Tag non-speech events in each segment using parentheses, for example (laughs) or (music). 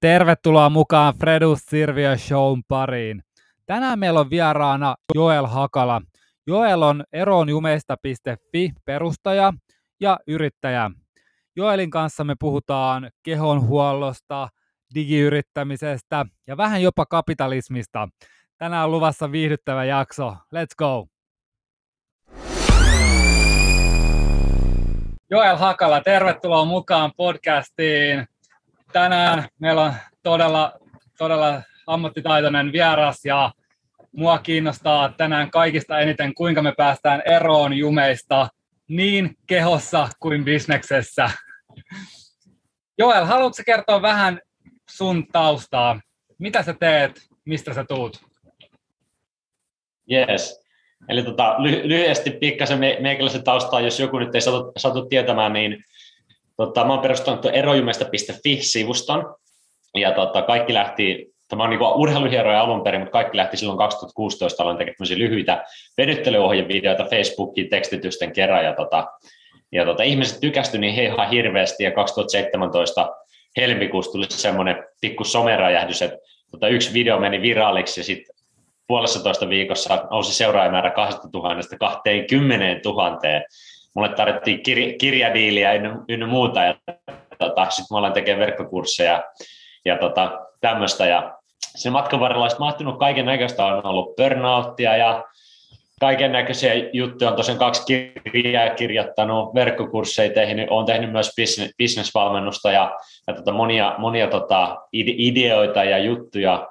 Tervetuloa mukaan Fredus Sirviö Shown pariin. Tänään meillä on vieraana Joel Hakala. Joel on eronjumeista.fi perustaja ja yrittäjä. Joelin kanssa me puhutaan kehonhuollosta, digiyrittämisestä ja vähän jopa kapitalismista. Tänään on luvassa viihdyttävä jakso. Let's go! Joel Hakala, tervetuloa mukaan podcastiin tänään meillä on todella, todella ammattitaitoinen vieras ja mua kiinnostaa tänään kaikista eniten, kuinka me päästään eroon jumeista niin kehossa kuin bisneksessä. Joel, haluatko kertoa vähän sun taustaa? Mitä sä teet? Mistä sä tuut? Yes. Eli tota, ly- lyhyesti pikkasen me- meikäläisen taustaa, jos joku nyt ei satu, satu tietämään, niin Tota, mä oon perustanut erojumesta.fi-sivuston, ja tota, kaikki lähti, tämä on niin urheiluhieroja alun perin, mutta kaikki lähti silloin 2016, aloin tekemään lyhyitä venyttelyohjevideoita Facebookiin tekstitysten kerran, ja, tota, ja tota, ihmiset tykästyi niin ihan hirveästi, ja 2017 helmikuussa tuli semmoinen pikku someräjähdys, että tota, yksi video meni viraaliksi, ja sitten puolessa toista viikossa nousi seuraajamäärä 2000 20 000, mulle tarvittiin kir- kirjadiiliä ynnä, muuta, ja tota, sitten mä olen tekemään verkkokursseja ja tota, tämmöistä, ja sen matkan varrella olisi mahtunut kaiken näköistä, on ollut burnouttia ja kaiken näköisiä juttuja, on tosiaan kaksi kirjaa kirjoittanut, verkkokursseja tehnyt, olen tehnyt myös business, business-valmennusta ja, ja tota monia, monia tota ideoita ja juttuja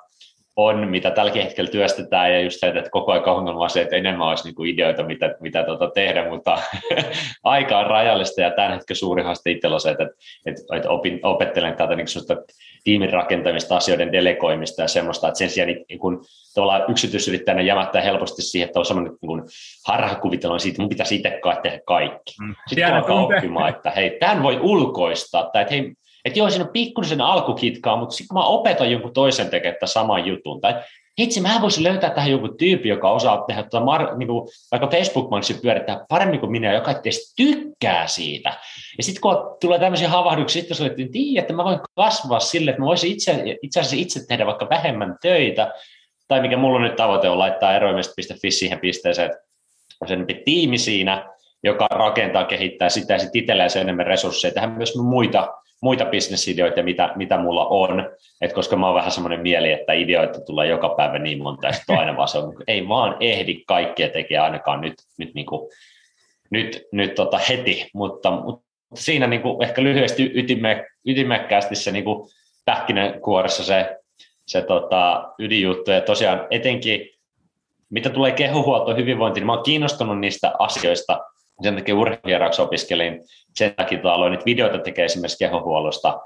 on, mitä tälläkin hetkellä työstetään, ja just se, että koko ajan ongelma on se, että enemmän olisi niin kuin ideoita, mitä, mitä tuota tehdä, mutta (laughs) aika on rajallista, ja tämän hetken suuri haaste itsellä on se, että, että, että opin, opettelen tätä niin tiimin rakentamista, asioiden delegoimista ja semmoista, että sen sijaan niin kun yksityisyrittäjänä jämättää helposti siihen, että on semmoinen niin harhakuvitelma siitä, että mun pitäisi itse tehdä kaikki. Mm. Sitten alkaa oppimaan, että hei, tämän voi ulkoistaa, tai että hei, että joo, siinä on pikkuisen alkukitkaa, mutta sitten kun mä opetan jonkun toisen tekemään saman jutun, tai hitsi, mä voisin löytää tähän joku tyyppi, joka osaa tehdä tuota mar, niin kuin, vaikka facebook manssi pyörittää paremmin kuin minä, joka ei tykkää siitä. Ja sitten kun tulee tämmöisiä havahduksia, sitten sä että niin, että mä voin kasvaa sille, että mä voisin itse, itse asiassa itse tehdä vaikka vähemmän töitä, tai mikä mulla on nyt tavoite on laittaa eroimesta.fi siihen pisteeseen, että on se tiimi siinä, joka rakentaa, kehittää sitä ja sitten itselleen enemmän resursseja, tehdä myös muita muita bisnesideoita, mitä, mitä mulla on, Et koska mä oon vähän semmoinen mieli, että ideoita tulee joka päivä niin monta, sitten aina vaan se on, ei vaan ehdi kaikkea tekee ainakaan nyt, nyt, niin kuin, nyt, nyt tota heti, mutta, mutta siinä niin kuin ehkä lyhyesti ytimme, ytimekkäästi se niin kuin pähkinänkuoressa se, se tota, ydinjuttu, ja tosiaan etenkin mitä tulee kehuhuoltoon hyvinvointiin, niin mä oon kiinnostunut niistä asioista, sen takia urheilijaraksi opiskelin, sen takia aloin nyt videoita tekee esimerkiksi kehohuollosta,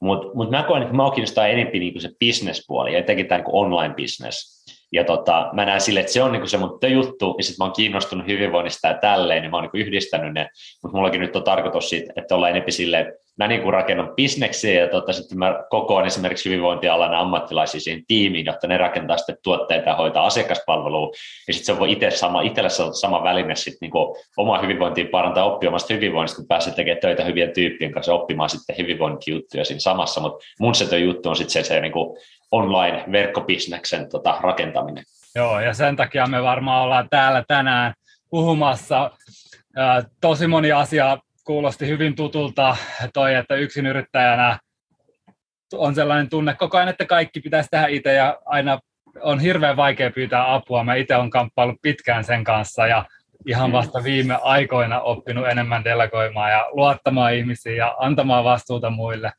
mutta mut mä koen, että mä kiinnostaa enemmän niinku se bisnespuoli, ja etenkin tämä niinku online-business. Ja tota, mä näen sille, että se on niinku se mun juttu, ja sitten mä oon kiinnostunut hyvinvoinnista ja tälleen, niin mä oon niinku yhdistänyt ne, mutta mullakin nyt on tarkoitus siitä, että ollaan enemmän silleen, että mä niin kuin rakennan bisneksiä ja tota, sitten mä kokoan esimerkiksi hyvinvointialan ammattilaisia siihen tiimiin, jotta ne rakentaa sitten tuotteita ja hoitaa asiakaspalvelua. Ja sitten se voi itse sama, itselle sama väline sitten niin kuin oma hyvinvointiin parantaa oppimasta hyvinvoinnista, kun pääsee tekemään töitä hyvien tyyppien kanssa oppimaan sitten hyvinvointijuttuja siinä samassa. Mutta mun se juttu on sitten se, se niin kuin online verkkobisneksen tota, rakentaminen. Joo, ja sen takia me varmaan ollaan täällä tänään puhumassa. tosi moni asia kuulosti hyvin tutulta toi, että yksin yrittäjänä on sellainen tunne koko ajan, että kaikki pitäisi tehdä itse ja aina on hirveän vaikea pyytää apua. Mä itse olen kamppailut pitkään sen kanssa ja ihan vasta viime aikoina oppinut enemmän delegoimaan ja luottamaan ihmisiin ja antamaan vastuuta muille.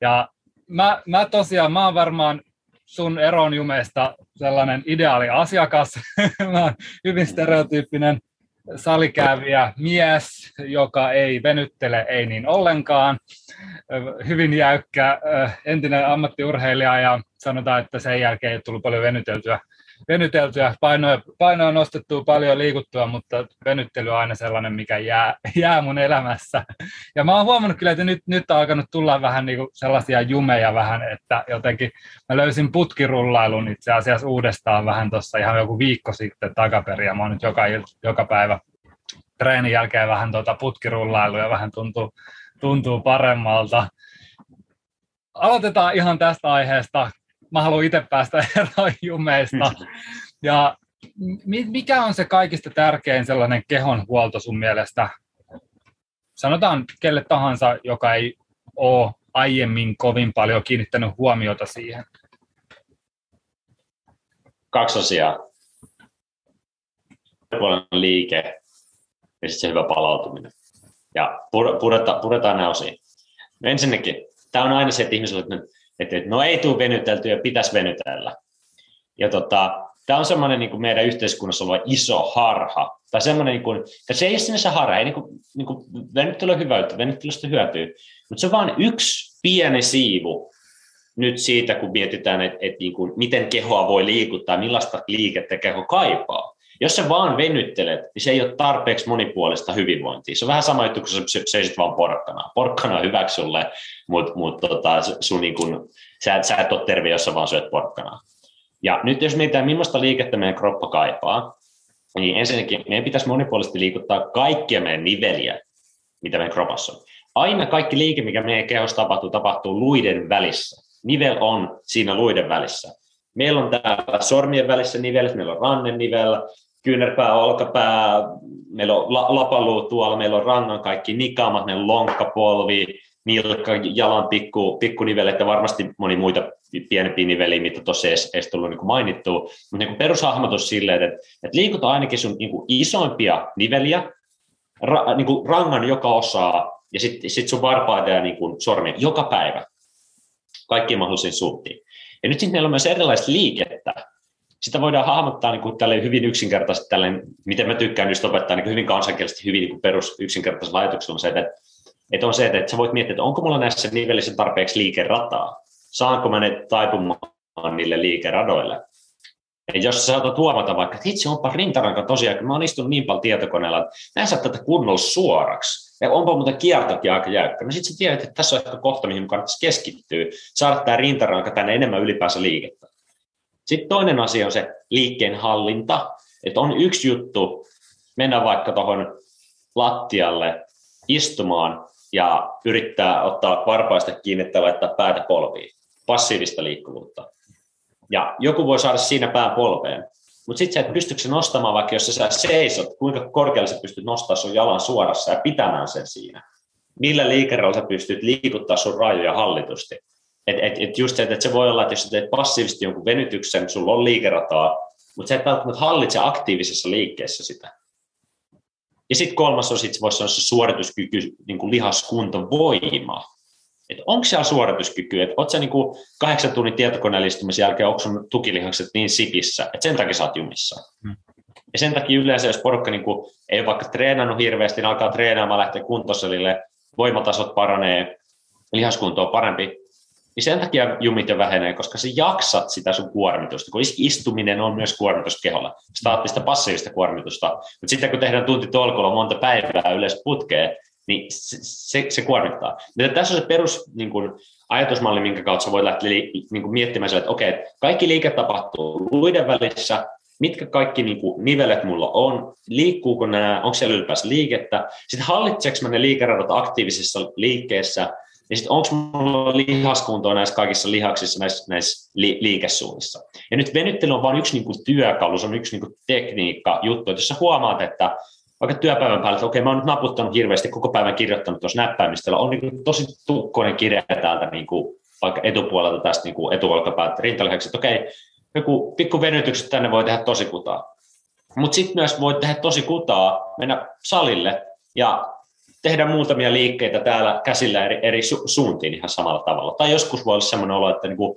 Ja mä, mä tosiaan, mä oon varmaan sun eron jumeesta sellainen ideaali asiakas. (laughs) mä oon hyvin stereotyyppinen salikäyviä mies, joka ei venyttele, ei niin ollenkaan. Hyvin jäykkä entinen ammattiurheilija ja sanotaan, että sen jälkeen ei tullut paljon venyteltyä venyteltyä, painoa, painoa nostettua paljon liikuttua, mutta venyttely on aina sellainen, mikä jää, jää mun elämässä. Ja mä oon huomannut kyllä, että nyt, nyt on alkanut tulla vähän niin kuin sellaisia jumeja vähän, että jotenkin mä löysin putkirullailun itse asiassa uudestaan vähän tuossa ihan joku viikko sitten takaperin, ja mä oon nyt joka, joka päivä treenin jälkeen vähän tuota putkirullailu ja vähän tuntuu, tuntuu paremmalta aloitetaan ihan tästä aiheesta. Mä haluan itse päästä (laughs) eroon jumeista. (laughs) Ja mikä on se kaikista tärkein sellainen kehonhuolto sun mielestä? Sanotaan kelle tahansa, joka ei ole aiemmin kovin paljon kiinnittänyt huomiota siihen. Kaksi asiaa. Puolen liike ja sitten se hyvä palautuminen. Ja puretaan, puretaan nämä osiin. No ensinnäkin, tämä on aina se, että ihmisillä että, että no ei tule venytelty ja pitäisi venytellä. Ja tota, tämä on semmoinen niin meidän yhteiskunnassa oleva iso harha. Tai semmoinen, niin kuin, se ei ole sinne se harha, ei niin kuin, niin kuin, venyttely venyttelystä hyötyy, mutta se on vain yksi pieni siivu nyt siitä, kun mietitään, että, että niin kuin, miten kehoa voi liikuttaa, millaista liikettä keho kaipaa. Jos sä vaan venyttelet, niin se ei ole tarpeeksi monipuolista hyvinvointia. Se on vähän sama juttu, kun sä seisit vaan porkkana. Porkkana on hyväksi sulle, mutta mut, tota, sun niin kun, sä, sä et ole terve, jos sä vaan syöt porkkanaa. Ja nyt jos mietitään, millaista liikettä meidän kroppa kaipaa, niin ensinnäkin meidän pitäisi monipuolisesti liikuttaa kaikkia meidän niveliä, mitä meidän kropassa on. Aina kaikki liike, mikä meidän kehossa tapahtuu, tapahtuu luiden välissä. Nivel on siinä luiden välissä. Meillä on täällä sormien välissä nivel, meillä on rannen nivel, kyynärpää, olkapää, meillä on lapaluu tuolla, meillä on rannan kaikki meillä on lonkkapolvi, nilkka, jalan pikku, pikkunivelet ja varmasti moni muita pienempiä niveliä, mitä tuossa ei edes tullut niin mainittua. Mutta niin perushahmotus silleen, että, että liikuta ainakin sun niin isoimpia niveliä, ra, niin rangan joka osaa ja sitten sit sun varpaita ja niin kuin sormia joka päivä. Kaikki mahdollisiin suuntiin. Ja nyt sitten meillä on myös erilaista liikettä, sitä voidaan hahmottaa niin kuin hyvin yksinkertaisesti, tälleen, miten mä tykkään just opettaa niin hyvin kansankielisesti, hyvin niin perus yksinkertaisella ajatuksella se, että, että on se, että, että sä voit miettiä, että onko mulla näissä nivelissä tarpeeksi liikerataa, saanko mä ne taipumaan niille liikeradoille. Ja jos sä saatat huomata vaikka, että itse onpa rintaranka tosiaan, kun mä oon istunut niin paljon tietokoneella, että näin saa tätä kunnolla suoraksi. Ja onpa muuten kiertokin aika jäykkä. No sit sä tiedät, että tässä on ehkä kohta, mihin kannattaisi keskittyä, saada tämä rintaranka tänne enemmän ylipäänsä liikettä. Sitten toinen asia on se liikkeen hallinta, että on yksi juttu mennä vaikka tuohon lattialle istumaan ja yrittää ottaa varpaista kiinni ja laittaa päätä polviin. Passiivista liikkuvuutta. Ja joku voi saada siinä pää polveen. Mutta sitten sä et se nostamaan, vaikka jos sä seisot, kuinka korkealle sä pystyt nostamaan sun jalan suorassa ja pitämään sen siinä. Millä liikeralla sä pystyt liikuttaa sun rajoja hallitusti. Et, et, et just se, että se voi olla, että jos sä teet passiivisesti jonkun venytyksen, sulla on liikerataa, mutta sä et välttämättä hallitse aktiivisessa liikkeessä sitä. Ja sitten kolmas on, sit voisi olla se suorituskyky, niin kuin lihaskunto, voima. Et onko siellä suorituskyky, että oot sä niin kuin kahdeksan tunnin tietokoneen jälkeen, onko sun tukilihakset niin sikissä, että sen takia sä oot jumissa. Hmm. Ja sen takia yleensä, jos porukka niin kuin, ei ole vaikka treenannut hirveästi, niin alkaa treenaamaan, lähteä kuntosalille, voimatasot paranee, lihaskunto on parempi, niin sen takia jumit jo vähenee, koska sä jaksat sitä sun kuormitusta, kun istuminen on myös kuormitus keholla, staattista passiivista kuormitusta, mutta sitten kun tehdään tunti tolkulla monta päivää yleensä putkeen, niin se, se, se kuormittaa. Mutta tässä on se perus niin kun, ajatusmalli, minkä kautta voit lähteä niin miettimään, että okei, kaikki liike tapahtuu luiden välissä, mitkä kaikki niin kuin, nivelet mulla on, liikkuuko nämä, onko siellä ylipäänsä liikettä, sitten hallitseeko mä ne liikeradot aktiivisessa liikkeessä, niin sitten onko mulla lihaskuntoa näissä kaikissa lihaksissa, näissä, näissä li, liikesuunnissa. Ja nyt venyttely on vain yksi niin kuin, työkalu, se on yksi niin kuin, tekniikka juttu, että jos sä huomaat, että vaikka työpäivän päällä, että okei, mä oon nyt naputtanut hirveästi koko päivän kirjoittanut tuossa näppäimistöllä, on niin kuin, tosi tukkoinen kirja täältä niin kuin, vaikka etupuolelta tästä niin kuin etuolkapäät rintalihaksi, että okei, joku pikku venytykset tänne voi tehdä tosi kutaa. Mutta sitten myös voi tehdä tosi kutaa, mennä salille ja tehdä muutamia liikkeitä täällä käsillä eri, eri su- suuntiin ihan samalla tavalla. Tai joskus voi olla sellainen olo, että, niinku,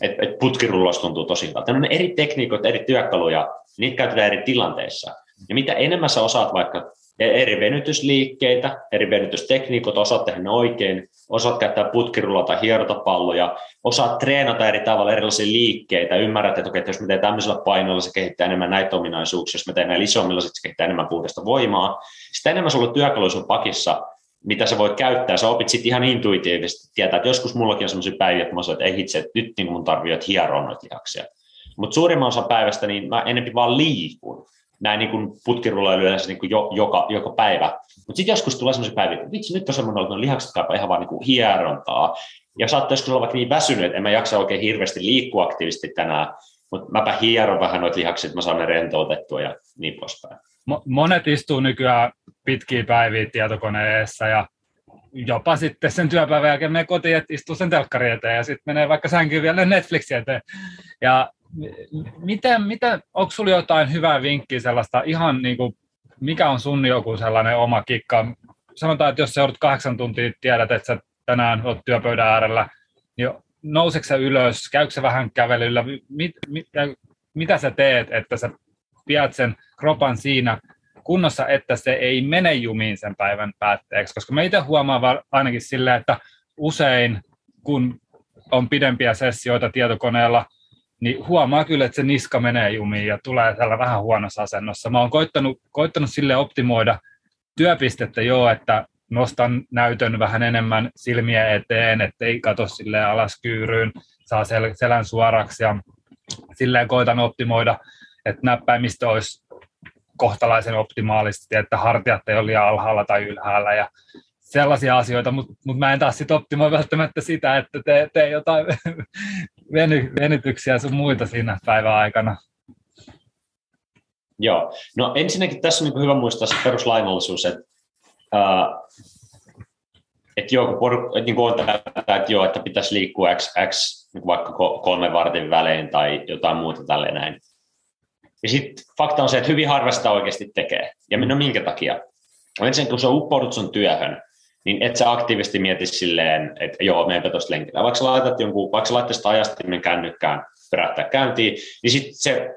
et, et putkirullos tuntuu tosi hyvältä. On eri tekniikoita, eri työkaluja, niitä käytetään eri tilanteissa. Ja mitä enemmän sä osaat vaikka eri venytysliikkeitä, eri venytystekniikot, osaat tehdä ne oikein, osaat käyttää putkirulla tai hierotapalloja, osaat treenata eri tavalla erilaisia liikkeitä, ymmärrät, että, okei, että jos me teemme tämmöisellä painoilla, se kehittää enemmän näitä ominaisuuksia, jos me teemme näillä isommilla, se kehittää enemmän puhdasta voimaa. Sitä enemmän sulla työkaluja sun pakissa, mitä sä voit käyttää, sä opit sitten ihan intuitiivisesti. Tietää, että joskus mullakin on sellaisia päiviä, että mä sanoin, että ei hitse, että nyt niin mun tarvii hieroa noita lihaksia. Mutta suurimman osa päivästä niin mä enemmän vaan liikun näin niin kuin yleensä niin kuin jo, joka, joka päivä. Mutta sitten joskus tulee sellaisia päiviä, että vitsi, nyt on semmoinen, että lihakset kaipaa ihan vaan niin kuin hierontaa. ja saattaisiko olla vaikka niin väsynyt, että en mä jaksa oikein hirveästi liikkua aktiivisesti tänään, mutta mäpä hieron vähän noita lihaksia, että mä saan ne rentoutettua ja niin poispäin. Monet istuu nykyään pitkiä päiviä tietokoneessa ja jopa sitten sen työpäivän jälkeen menee kotiin, että istuu sen telkkari eteen ja sitten menee vaikka sänkyyn vielä Netflixin eteen. Ja miten, miten, onko sinulla jotain hyvää vinkkiä sellaista ihan niin kuin, mikä on sun joku sellainen oma kikka? Sanotaan, että jos joudut kahdeksan tuntia, tiedät, että sä tänään olet työpöydän äärellä, niin nouseeko sä ylös, käykö sä vähän kävelyllä, mit, mit, mitä sä teet, että sä pidät sen kropan siinä kunnossa, että se ei mene jumiin sen päivän päätteeksi, koska mä itse huomaan ainakin silleen, että usein kun on pidempiä sessioita tietokoneella, niin huomaa kyllä, että se niska menee jumiin ja tulee tällä vähän huonossa asennossa. Mä oon koittanut, koittanut sille optimoida työpistettä jo, että nostan näytön vähän enemmän silmiä eteen, ettei kato sille alas kyyryyn, saa sel- selän suoraksi ja silleen koitan optimoida, että näppäimistö olisi kohtalaisen optimaalisesti, että hartiat ei ole liian alhaalla tai ylhäällä ja sellaisia asioita, mutta mut mä en taas sit optimoi välttämättä sitä, että tee, tee jotain (laughs) veny, venytyksiä sun muita siinä päivän aikana. Joo, no ensinnäkin tässä on niin hyvä muistaa se peruslainallisuus, että että joo, kun poruk- että niin on tätä, että joo, että pitäisi liikkua x, x niin vaikka kolme vartin välein tai jotain muuta tälleen näin. Ja sitten fakta on se, että hyvin harvasta oikeasti tekee. Ja no minkä takia? Ensin kun sä uppoudut sun työhön, niin et sä aktiivisesti mieti silleen, että joo, meidän tuosta lenkillä. Vaikka sä laitat jonkun, vaikka sä laittaisit ajastimen kännykkään pyrähtää käyntiin, niin sitten se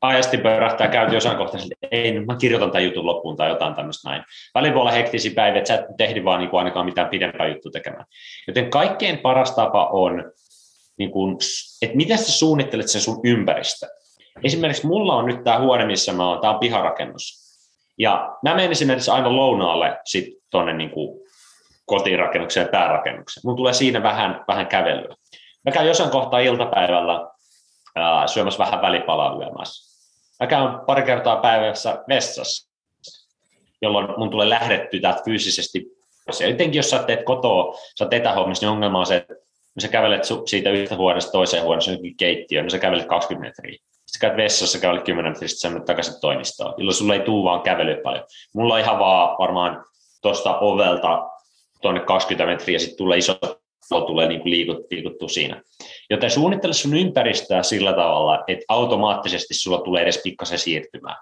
ajasti pyörähtää käynti jossain kohtaa, että ei, mä kirjoitan tämän jutun loppuun tai jotain tämmöistä näin. Välillä voi olla hektisiä päiviä, että sä et tehdi vaan niin kuin ainakaan mitään pidempää juttua tekemään. Joten kaikkein paras tapa on, niin kuin, että miten sä suunnittelet sen sun ympäristö. Esimerkiksi mulla on nyt tämä huone, missä mä oon, tämä on piharakennus. Ja mä menen esimerkiksi aina lounaalle sitten tuonne niin kuin kotirakennukseen ja päärakennukseen. Mun tulee siinä vähän, vähän kävelyä. Mä käyn jossain kohtaa iltapäivällä ää, syömässä vähän välipalaa yömässä. Mä käyn pari kertaa päivässä vessassa, jolloin mun tulee lähdetty täältä fyysisesti. Ja jotenkin jos sä teet kotoa, sä teet etähommissa, niin ongelma on se, että sä kävelet siitä yhtä huoneesta toiseen huoneeseen keittiöön, niin sä kävelet 20 metriä sitten käyt vessassa, kävelet 10 minuuttia, sitten sä takaisin toimistoon, jolloin sulla ei tuu vaan kävely paljon. Mulla on ihan vaan varmaan tuosta ovelta tuonne 20 metriä, ja sitten tulee iso tulee niin kuin liikut, liikuttu siinä. Joten suunnittele sun ympäristöä sillä tavalla, että automaattisesti sulla tulee edes pikkasen siirtymää.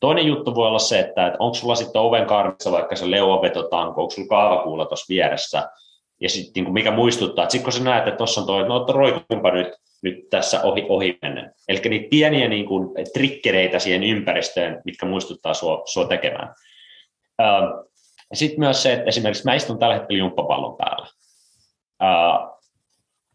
Toinen juttu voi olla se, että, onko sulla sitten oven karmissa vaikka se leuavetotanko, onko sulla kaavakuulla tuossa vieressä, ja sitten niin mikä muistuttaa, että sitten kun sä näet, että tuossa on toi, no roikumpa nyt, nyt tässä ohi, ohi mennä. Eli niitä pieniä niin kuin, trikkereitä siihen ympäristöön, mitkä muistuttaa sua, sua tekemään. Ähm, sitten myös se, että esimerkiksi mä istun tällä hetkellä jumppapallon päällä. Äh,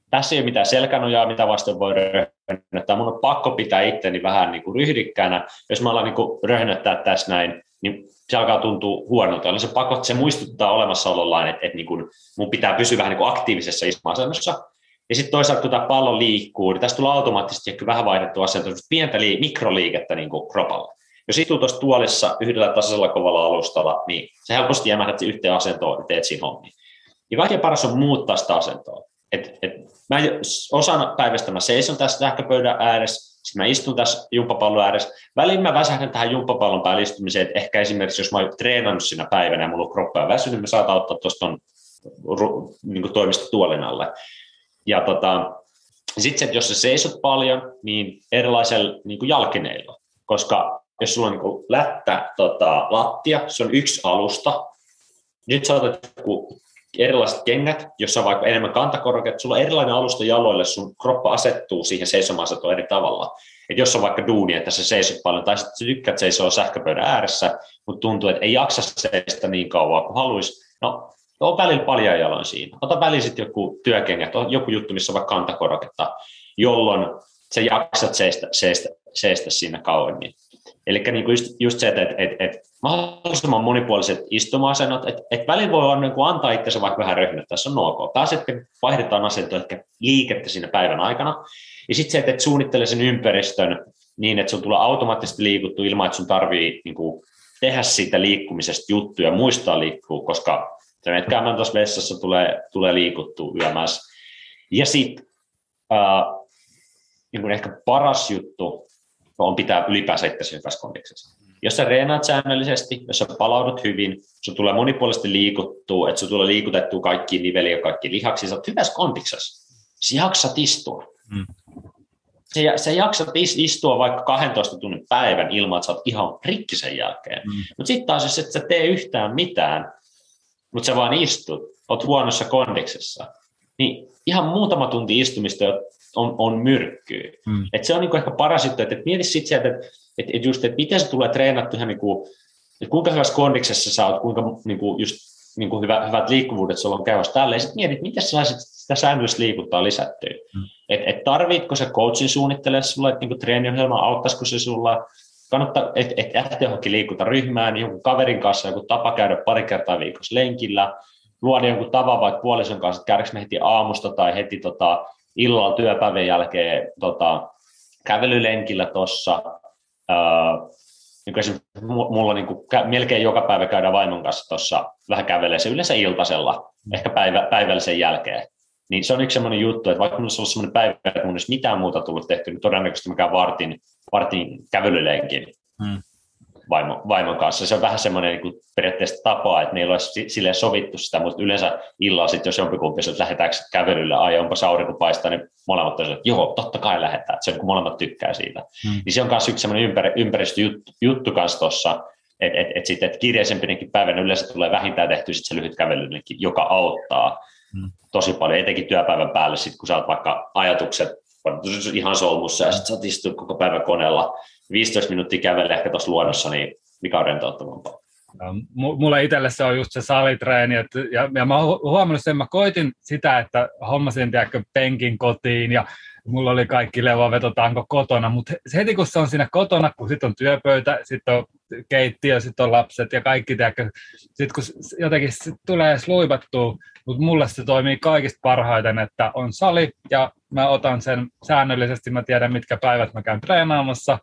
tässä ei ole mitään selkänojaa, mitä vasten voi röhnöttää. Mun on pakko pitää itteni vähän niin kuin ryhdikkänä. Jos mä alan niin kuin röhnöttää tässä näin, niin se alkaa tuntua huonolta. Eli se pakot, se muistuttaa olemassaolollaan, että, että niin kuin mun pitää pysyä vähän niin kuin aktiivisessa istumasennossa. Ja sitten toisaalta, kun tämä pallo liikkuu, niin tästä tulee automaattisesti ehkä vähän vaihdettu asento, pientä lii- mikroliikettä niin kuin kropalla. Jos istuu tuossa tuolissa yhdellä tasaisella kovalla alustalla, niin se helposti jämähdät yhteen asentoon ja teet siinä hommia. Ja kaikkein paras on muuttaa sitä asentoa. Et, et, mä osan päivästä mä seison tässä sähköpöydän ääressä, sitten mä istun tässä jumppapallon ääressä. Väliin mä väsähdän tähän jumppapallon päälle istumiseen, että ehkä esimerkiksi jos mä oon treenannut siinä päivänä ja mulla on kroppa ja väsynyt, niin mä saatan ottaa tuosta niin toimista tuolin alle. Ja tota, sitten se, jos sä seisot paljon, niin erilaisella niin jalkineilla, koska jos sulla on niin lättä tota, lattia, se on yksi alusta, nyt sä otat erilaiset kengät, jossa on vaikka enemmän kantakorkeat, sulla on erilainen alusta jaloille, sun kroppa asettuu siihen seisomaan eri tavalla. Et jos on vaikka duuni, että sä seisot paljon, tai sitten tykkäät seisoa sähköpöydän ääressä, mutta tuntuu, että ei jaksa seistä niin kauan kuin haluaisi, no on välillä paljon jaloin siinä. Ota välillä sitten joku työkengät, joku juttu, missä on vaikka kantakoroketta, jolloin sä jaksat seistä, seistä, seistä siinä kauemmin. Eli niin just, just se, että et, et, et mahdollisimman monipuoliset istuma-asennot, että et välillä voi olla, niin kuin antaa itsensä vaikka vähän röhnyttää, se on ok. Taas, että vaihdetaan asentoa, ehkä liikettä siinä päivän aikana. Ja sitten se, että et suunnittele sen ympäristön niin, että sun tulee automaattisesti liikuttu ilman, että sun tarvii niin kuin, tehdä siitä liikkumisesta juttuja, muistaa liikkuu, koska Se menet käymään tuossa vessassa, tulee, tulee liikuttua yömässä. Ja sitten uh, niin ehkä paras juttu on pitää ylipäänsä itse hyvässä kondiksessa. Jos sä reenaat säännöllisesti, jos sä palaudut hyvin, se tulee monipuolisesti liikuttua, että se tulee liikutettua kaikki niveliä ja kaikki lihaksi, sä oot hyvässä kondiksessa. Sä jaksat istua. Mm. Sä, sä jaksat istua vaikka 12 tunnin päivän ilman, että sä oot ihan rikki sen jälkeen. Mm. Mutta sitten taas, jos et sä tee yhtään mitään, mutta sä vaan istut, oot huonossa kondiksessa, niin ihan muutama tunti istumista on, on myrkkyä. Mm. Et se on niinku ehkä paras juttu, että et mieti sitten sieltä, että et, et just, että miten se tulee treenattu ihan niinku, että kuinka hyvässä kondiksessa sä oot, kuinka niinku just niinku hyvä, hyvät liikkuvuudet sulla on käytössä tälle, ja sitten mietit, miten sä saisit sitä säännöllistä liikuntaa lisättyä. Mm. Että et tarvitko se coachin suunnittele sulle, että niinku treeniohjelma auttaisiko se sulla, kannattaa, että et lähteä johonkin liikuntaryhmään, jonkun kaverin kanssa joku tapa käydä pari kertaa viikossa lenkillä, luoda jonkun tavan vaikka puolison kanssa, että käydäänkö me heti aamusta tai heti tota, illalla työpäivän jälkeen tota, kävelylenkillä tuossa. Niin mulla niin kuin, melkein joka päivä käydään vaimon kanssa tuossa vähän kävelee se yleensä iltasella, ehkä päivä, päivällisen jälkeen. Niin se on yksi sellainen juttu, että vaikka minulla olisi sellainen päivä, että mun olisi mitään muuta tullut tehty, niin todennäköisesti mä käyn vartin, vartin kävelylenkin. Hmm vaimon, vaimon kanssa. Se on vähän semmoinen niin kuin periaatteessa tapa, että meillä olisi silleen sovittu sitä, mutta yleensä illalla sitten, jos jompikumpi että lähdetäänkö kävelylle, ai onpa aurinko paistaa, niin molemmat on että joo, totta kai lähdetään, että se on, kun molemmat tykkää siitä. Hmm. Niin se on myös yksi semmoinen ympär, ympäristöjuttu juttu kanssa tuossa, että et, et sitten, että kirjaisempinenkin päivänä yleensä tulee vähintään tehty sit se lyhyt kävely, joka auttaa hmm. tosi paljon, etenkin työpäivän päälle, sit, kun saat vaikka ajatukset ihan solmussa ja sitten sä istut koko päivän koneella 15 minuuttia kävellä ehkä tuossa luonnossa, niin mikä on rentouttavampaa? Mulle itselle se on just se salitreeni, että, ja, ja mä oon huomannut sen, mä koitin sitä, että hommasin tiedäkö, penkin kotiin, ja mulla oli kaikki levovetotanko kotona, mutta heti kun se on siinä kotona, kun sitten on työpöytä, sitten on keittiö, sitten on lapset ja kaikki, sitten kun jotenkin sit tulee sluipattua, mutta mulle se toimii kaikista parhaiten, että on sali ja mä otan sen säännöllisesti, mä tiedän mitkä päivät mä käyn treenaamassa,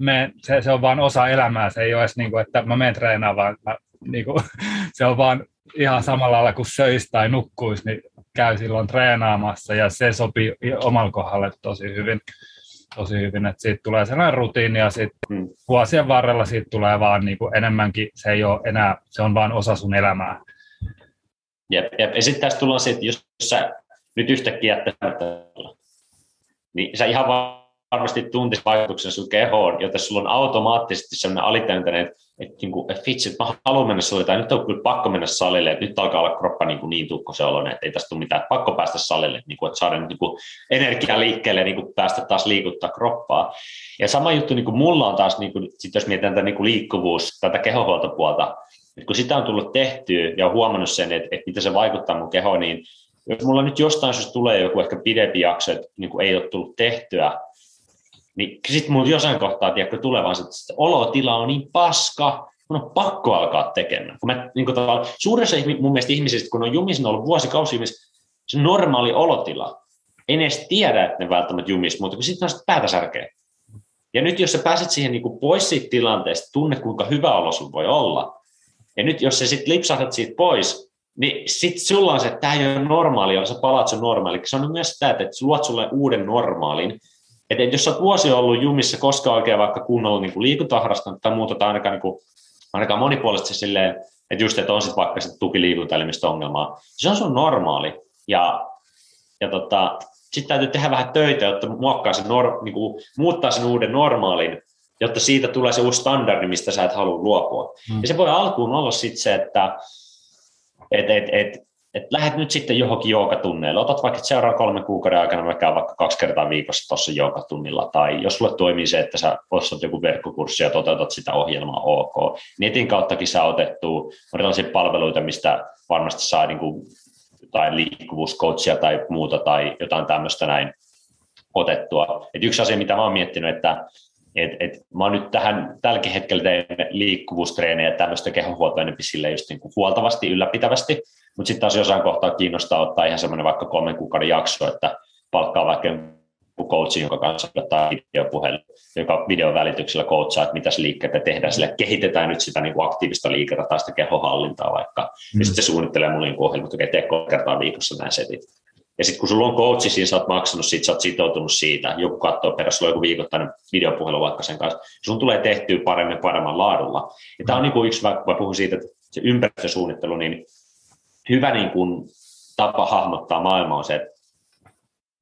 me, se, se on vain osa elämää, se ei ole edes niin kuin, että mä menen treenaamaan, vaan mä, niin kuin, (laughs) se on vaan ihan samalla lailla kuin söisi tai nukkuisi, niin käy silloin treenaamassa ja se sopii omalla kohdalle tosi hyvin. Tosi hyvin, että siitä tulee sellainen rutiini ja sitten hmm. vuosien varrella siitä tulee vaan niin kuin enemmänkin, se ei ole enää, se on vaan osa sun elämää. Jep, jep. Ja sitten tässä tullaan sitten, jos sä nyt yhtäkkiä jättämättä, niin sä ihan vaan varmasti tuntisi vaikutuksen sun kehoon, joten sulla on automaattisesti sellainen alitäyntäinen, että, että, niin kuin, että vitsi, että mä haluan mennä salille, tai nyt on kyllä pakko mennä salille, että nyt alkaa olla kroppa niin, kuin niin tukkosen oloinen, että ei tästä tule mitään, pakko päästä salille, niin kuin, että saada niin kuin, energia liikkeelle, niin kuin, päästä taas liikuttaa kroppaa. Ja sama juttu niin kuin mulla on taas, niin kuin, sit jos mietitään tätä niin kuin liikkuvuus, tätä kehohuoltopuolta, että kun sitä on tullut tehtyä ja on huomannut sen, että, että mitä se vaikuttaa mun kehoon, niin jos mulla nyt jostain syystä tulee joku ehkä pidempi jakso, että niin kuin ei ole tullut tehtyä, niin sitten mun jossain kohtaa, tiedätkö, tulee vaan, että olotila on niin paska, mun on pakko alkaa tekemään. Kun mä, niin kuin suuressa mun mielestä ihmisistä, kun on jumissa ollut vuosikausi se normaali olotila, en edes tiedä, että ne välttämättä jumis, mutta kun sitten on päätä särkeä. Ja nyt jos sä pääset siihen niin kuin pois siitä tilanteesta, tunne kuinka hyvä olo sun voi olla, ja nyt jos sä sitten lipsahdat siitä pois, niin sitten sulla on se, että tämä ei ole normaali, ja sä palaat sun normaali. Se on myös sitä, että luot sulle uuden normaalin, että jos olet vuosi ollut jumissa, koska oikein vaikka kunnolla niin liikuntaa harrastanut tai muuta, tai ainakaan, niin kuin, ainakaan monipuolisesti silleen, että just, että on sitten vaikka sit tukiliikuntaelimistä ongelmaa, se on sun normaali. Ja, ja tota, sitten täytyy tehdä vähän töitä, jotta muokkaa sen nor, niin kuin, muuttaa sen uuden normaalin, jotta siitä tulee se uusi standardi, mistä sä et halua luopua. Hmm. Ja se voi alkuun olla sitten se, että et, et, et, että lähdet nyt sitten johonkin joogatunneille, otat vaikka seuraavan kolmen kuukauden aikana vaikka vaikka kaksi kertaa viikossa tuossa joogatunnilla, tai jos sulle toimii se, että sä ostat joku verkkokurssi ja toteutat sitä ohjelmaa ok. Netin kauttakin saa otettua erilaisia palveluita, mistä varmasti saa niin kuin, jotain liikkuvuuskoutsia tai muuta tai jotain tämmöistä näin otettua. Et yksi asia, mitä mä oon miettinyt, että et, et, mä oon nyt tähän tälläkin hetkellä teen liikkuvuustreenejä ja tämmöistä kehonhuoltoa enemmän sille just niin kuin huoltavasti, ylläpitävästi, mutta sitten taas jossain kohtaa kiinnostaa ottaa ihan semmoinen vaikka kolmen kuukauden jakso, että palkkaa vaikka coachin, jonka kanssa ottaa videopuhelu, joka videon välityksellä coachaa, että mitäs liikkeitä tehdään, sille kehitetään nyt sitä niin kuin aktiivista liikettä tai sitä kehohallintaa vaikka, mm. ja sitten se suunnittelee mulle niin ohjelmat, että tee kertaa viikossa nämä setit. Ja sitten kun sulla on coachi, siinä sä oot maksanut siitä, sä oot sitoutunut siitä, joku katsoo perässä, sulla on joku viikoittainen videopuhelu vaikka sen kanssa, sun tulee tehtyä paremmin paremman laadulla. Ja tämä on niin kuin yksi, mä puhun siitä, että se ympäristösuunnittelu, niin hyvä niin kuin tapa hahmottaa maailmaa on se, että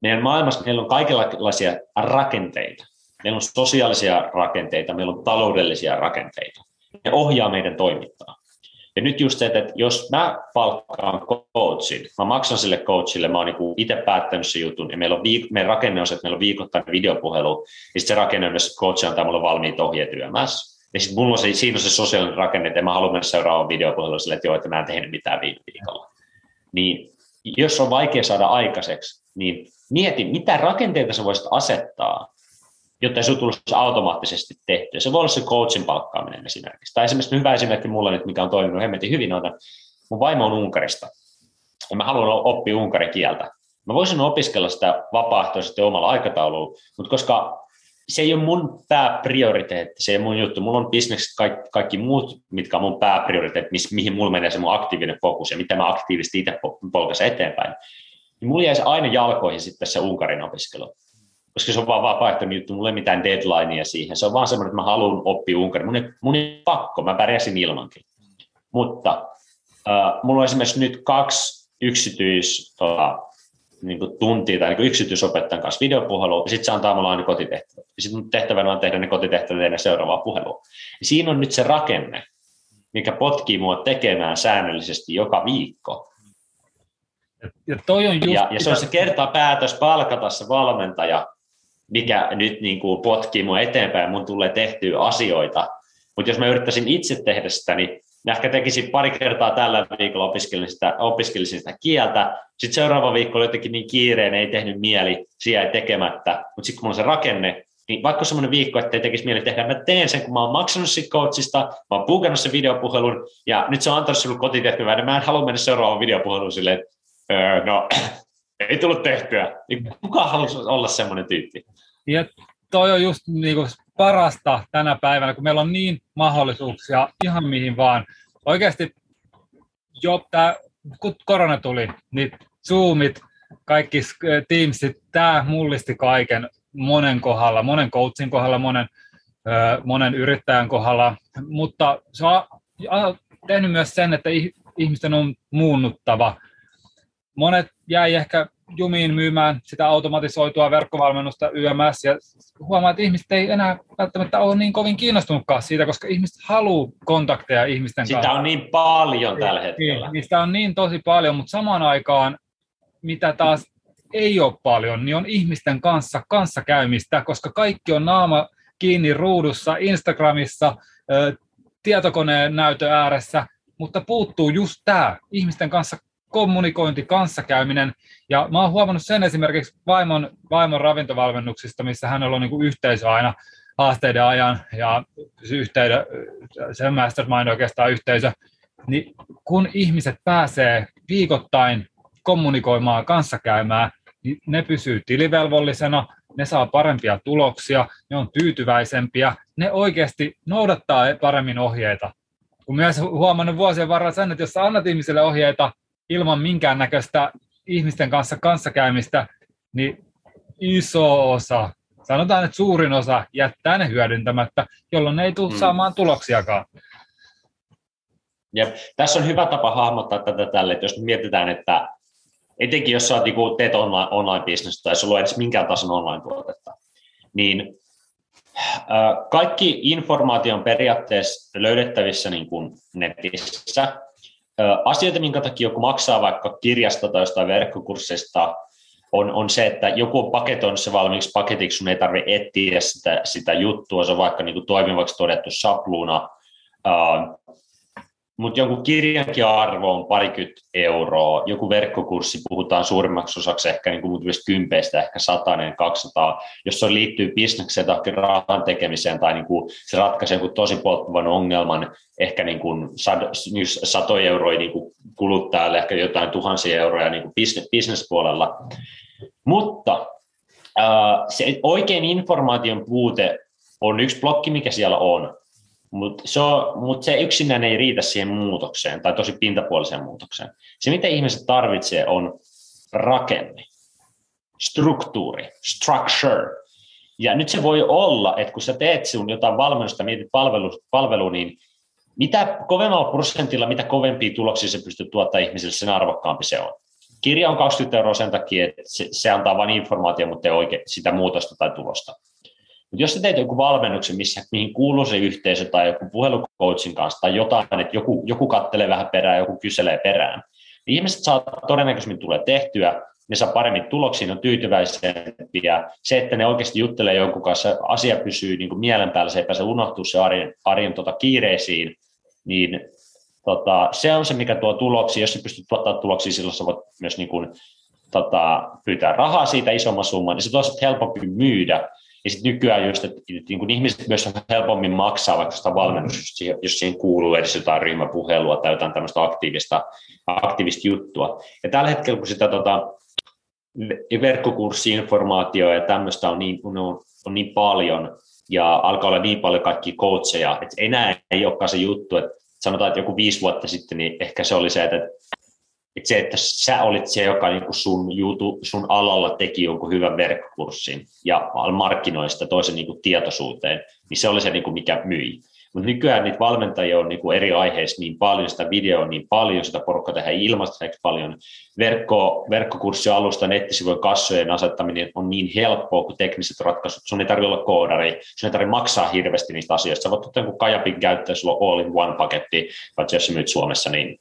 meidän maailmassa meillä on kaikenlaisia rakenteita. Meillä on sosiaalisia rakenteita, meillä on taloudellisia rakenteita. Ne ohjaa meidän toimintaa. Ja nyt just se, että jos mä palkkaan coachin, mä maksan sille coachille, mä oon niin itse päättänyt sen jutun, ja meillä on viik- meidän rakenne on se, että meillä on viikoittainen videopuhelu, ja sitten se rakenne on että coach antaa mulle valmiit ohjeet yömässä. Ja sitten mulla on se, siinä on se sosiaalinen rakenne, että mä haluan mennä seuraavaan videopuheluun sille, että joo, että mä en tehnyt mitään viime viikolla. Niin jos on vaikea saada aikaiseksi, niin mieti, mitä rakenteita sä voisit asettaa, jotta se tulisi automaattisesti tehtyä. Se voi olla se coachin palkkaaminen esimerkiksi. Tai esimerkiksi hyvä esimerkki mulle nyt, mikä on toiminut hemmetin hyvin, on, että mun vaimo on Unkarista, ja mä haluan oppia unkarin kieltä. Mä voisin opiskella sitä vapaaehtoisesti omalla aikataululla, mutta koska se ei ole mun pääprioriteetti, se ei ole mun juttu. Mulla on bisnes kaikki, kaikki muut, mitkä on mun pääprioriteetti, mihin mulla menee se mun aktiivinen fokus ja mitä mä aktiivisesti itse polkaisen eteenpäin. Niin mulla jäisi aina jalkoihin sitten se Unkarin opiskelu. Koska se on vaan vapaaehtoinen juttu, mulla ei mitään deadlinea siihen. Se on vaan semmoinen, että mä haluan oppia Unkarin. Mun ei, mun ei pakko, mä pärjäsin ilmankin. Mutta äh, mulla on esimerkiksi nyt kaksi yksityis, tota, niin kuin tuntia tai niin yksityisopettajan kanssa videopuhelu, ja sitten se antaa mulle aina kotitehtävät. Ja sitten tehtävänä on tehdä ne kotitehtävät ennen seuraavaa puhelua. Ja siinä on nyt se rakenne, mikä potkii mua tekemään säännöllisesti joka viikko. Ja, toi on just ja, ja se on se kertaa päätös palkata se valmentaja, mikä nyt niin kuin potkii mua eteenpäin, mun tulee tehtyä asioita. Mutta jos mä yrittäisin itse tehdä sitä, niin Mä ehkä tekisin pari kertaa tällä viikolla opiskelisin sitä, opiskelisin sitä kieltä. Sitten seuraava viikko oli jotenkin niin kiireen, ei tehnyt mieli, siellä ei tekemättä. Mutta sitten kun mulla on se rakenne, niin vaikka semmoinen viikko, että ei tekisi mieli tehdä, mä teen sen, kun mä oon maksanut siitä coachista, mä oon puukannut sen videopuhelun, ja nyt se on antanut sinulle kotitehtävää, niin mä en halua mennä seuraavaan videopuheluun silleen, että öö, no, ei tullut tehtyä. Niin kuka haluaisi olla semmoinen tyyppi? Ja toi on just niin kuin parasta tänä päivänä, kun meillä on niin mahdollisuuksia ihan mihin vaan. Oikeasti jo tää, kun korona tuli, niin Zoomit, kaikki Teamsit, tämä mullisti kaiken monen kohdalla, monen coachin kohdalla, monen, monen yrittäjän kohdalla, mutta se on tehnyt myös sen, että ihmisten on muunnuttava. Monet jäi ehkä jumiin myymään sitä automatisoitua verkkovalmennusta YMS ja huomaa, että ihmiset ei enää välttämättä ole niin kovin kiinnostunutkaan siitä, koska ihmiset haluaa kontakteja ihmisten sitä kanssa. Sitä on niin paljon niin, tällä hetkellä. Niin, niistä on niin tosi paljon, mutta samaan aikaan, mitä taas ei ole paljon, niin on ihmisten kanssa kanssakäymistä, koska kaikki on naama kiinni ruudussa, Instagramissa, tietokoneen näytö ääressä, mutta puuttuu just tämä ihmisten kanssa kommunikointi, kanssakäyminen. Ja mä oon huomannut sen esimerkiksi vaimon, vaimon ravintovalmennuksista, missä hänellä on niin yhteisö aina haasteiden ajan ja yhteyden, se mastermind oikeastaan yhteisö, niin kun ihmiset pääsee viikoittain kommunikoimaan, kanssakäymään, niin ne pysyy tilivelvollisena, ne saa parempia tuloksia, ne on tyytyväisempiä, ne oikeasti noudattaa paremmin ohjeita. Kun myös huomannut vuosien varrella sen, että jos sä annat ihmisille ohjeita, ilman minkäännäköistä ihmisten kanssa kanssakäymistä, niin iso osa, sanotaan, että suurin osa jättää ne hyödyntämättä, jolloin ne ei tule hmm. saamaan tuloksiakaan. Ja tässä on hyvä tapa hahmottaa tätä tälle, että jos mietitään, että etenkin jos sä niin teet online, online-bisnestä tai sulla on edes minkään tason online-tuotetta, niin kaikki informaatio on periaatteessa löydettävissä niin kuin netissä, Asioita, minkä takia joku maksaa vaikka kirjasta tai jostain verkkokurssista, on, on se, että joku on paketoinut se valmiiksi paketiksi, sun ei tarvitse etsiä sitä, sitä juttua, se on vaikka niin kuin toimivaksi todettu sapluuna, mutta jonkun kirjankin arvo on parikymmentä euroa, joku verkkokurssi puhutaan suurimmaksi osaksi ehkä niin kuin kympeistä, ehkä satainen, 200, jos se liittyy bisnekseen tai rahan tekemiseen tai niin kuin se ratkaisee jonkun tosi polttavan ongelman, ehkä niin kuin sad, satoja euroja niin kuin kuluttajalle, ehkä jotain tuhansia euroja niin kuin business, business-puolella. Mutta se oikein informaation puute on yksi blokki, mikä siellä on, mutta se, mut se yksinään ei riitä siihen muutokseen tai tosi pintapuoliseen muutokseen. Se, mitä ihmiset tarvitsee, on rakenne, struktuuri, structure. Ja nyt se voi olla, että kun sä teet sinun jotain valmennusta, mietit palvelu, palvelu niin mitä kovemmalla prosentilla, mitä kovempia tuloksia se pystyy tuottaa ihmisille, sen arvokkaampi se on. Kirja on 20 euroa sen takia, että se, se antaa vain informaatio, mutta ei oikein sitä muutosta tai tulosta. Mutta jos sä teet joku valmennuksen, missä, mihin kuuluu se yhteisö tai joku puhelukoutsin kanssa tai jotain, että joku, joku kattelee vähän perään, joku kyselee perään, niin ihmiset saa todennäköisemmin tulee tehtyä, ne saa paremmin tuloksia, ne on tyytyväisempiä. Se, että ne oikeasti juttelee jonkun kanssa, asia pysyy niin kuin mielen päällä, se ei pääse unohtua se arjen, arjen tota kiireisiin, niin tota, se on se, mikä tuo tuloksia. Jos sä pystyt tuottaa tuloksia, silloin sä voit myös niin kuin, tota, pyytää rahaa siitä isomman summan, niin se on helpompi myydä. Ja sitten nykyään just, että niin kuin ihmiset myös helpommin maksaa vaikka sitä valmennusta, jos siihen kuuluu edes jotain ryhmäpuhelua tai jotain tämmöistä aktiivista, aktiivista juttua. Ja tällä hetkellä, kun sitä tota, verkkokurssi-informaatioa ja tämmöistä on niin, on, on niin paljon, ja alkaa olla niin paljon kaikki coacheja, että enää ei olekaan se juttu, että sanotaan, että joku viisi vuotta sitten, niin ehkä se oli se, että, että se, että sä olit se, joka niin kuin sun, jutu, sun alalla teki jonkun hyvän verkkokurssin ja markkinoi sitä toisen niin kuin tietoisuuteen, niin se oli se, niin kuin mikä myi. Mutta nykyään niitä valmentajia on niin kuin eri aiheissa niin paljon, sitä videoa niin paljon, sitä porukkaa tehdään ilmasta paljon. Verkko, verkkokurssialusta, nettisivujen kassojen asettaminen on niin helppoa kuin tekniset ratkaisut. Sun ei tarvitse olla koodari, sun ei tarvitse maksaa hirveästi niistä asioista. Sä voit ottaa jonkun Kajapin käyttöön, sulla on all in one paketti, paitsi jos sä myyt Suomessa, niin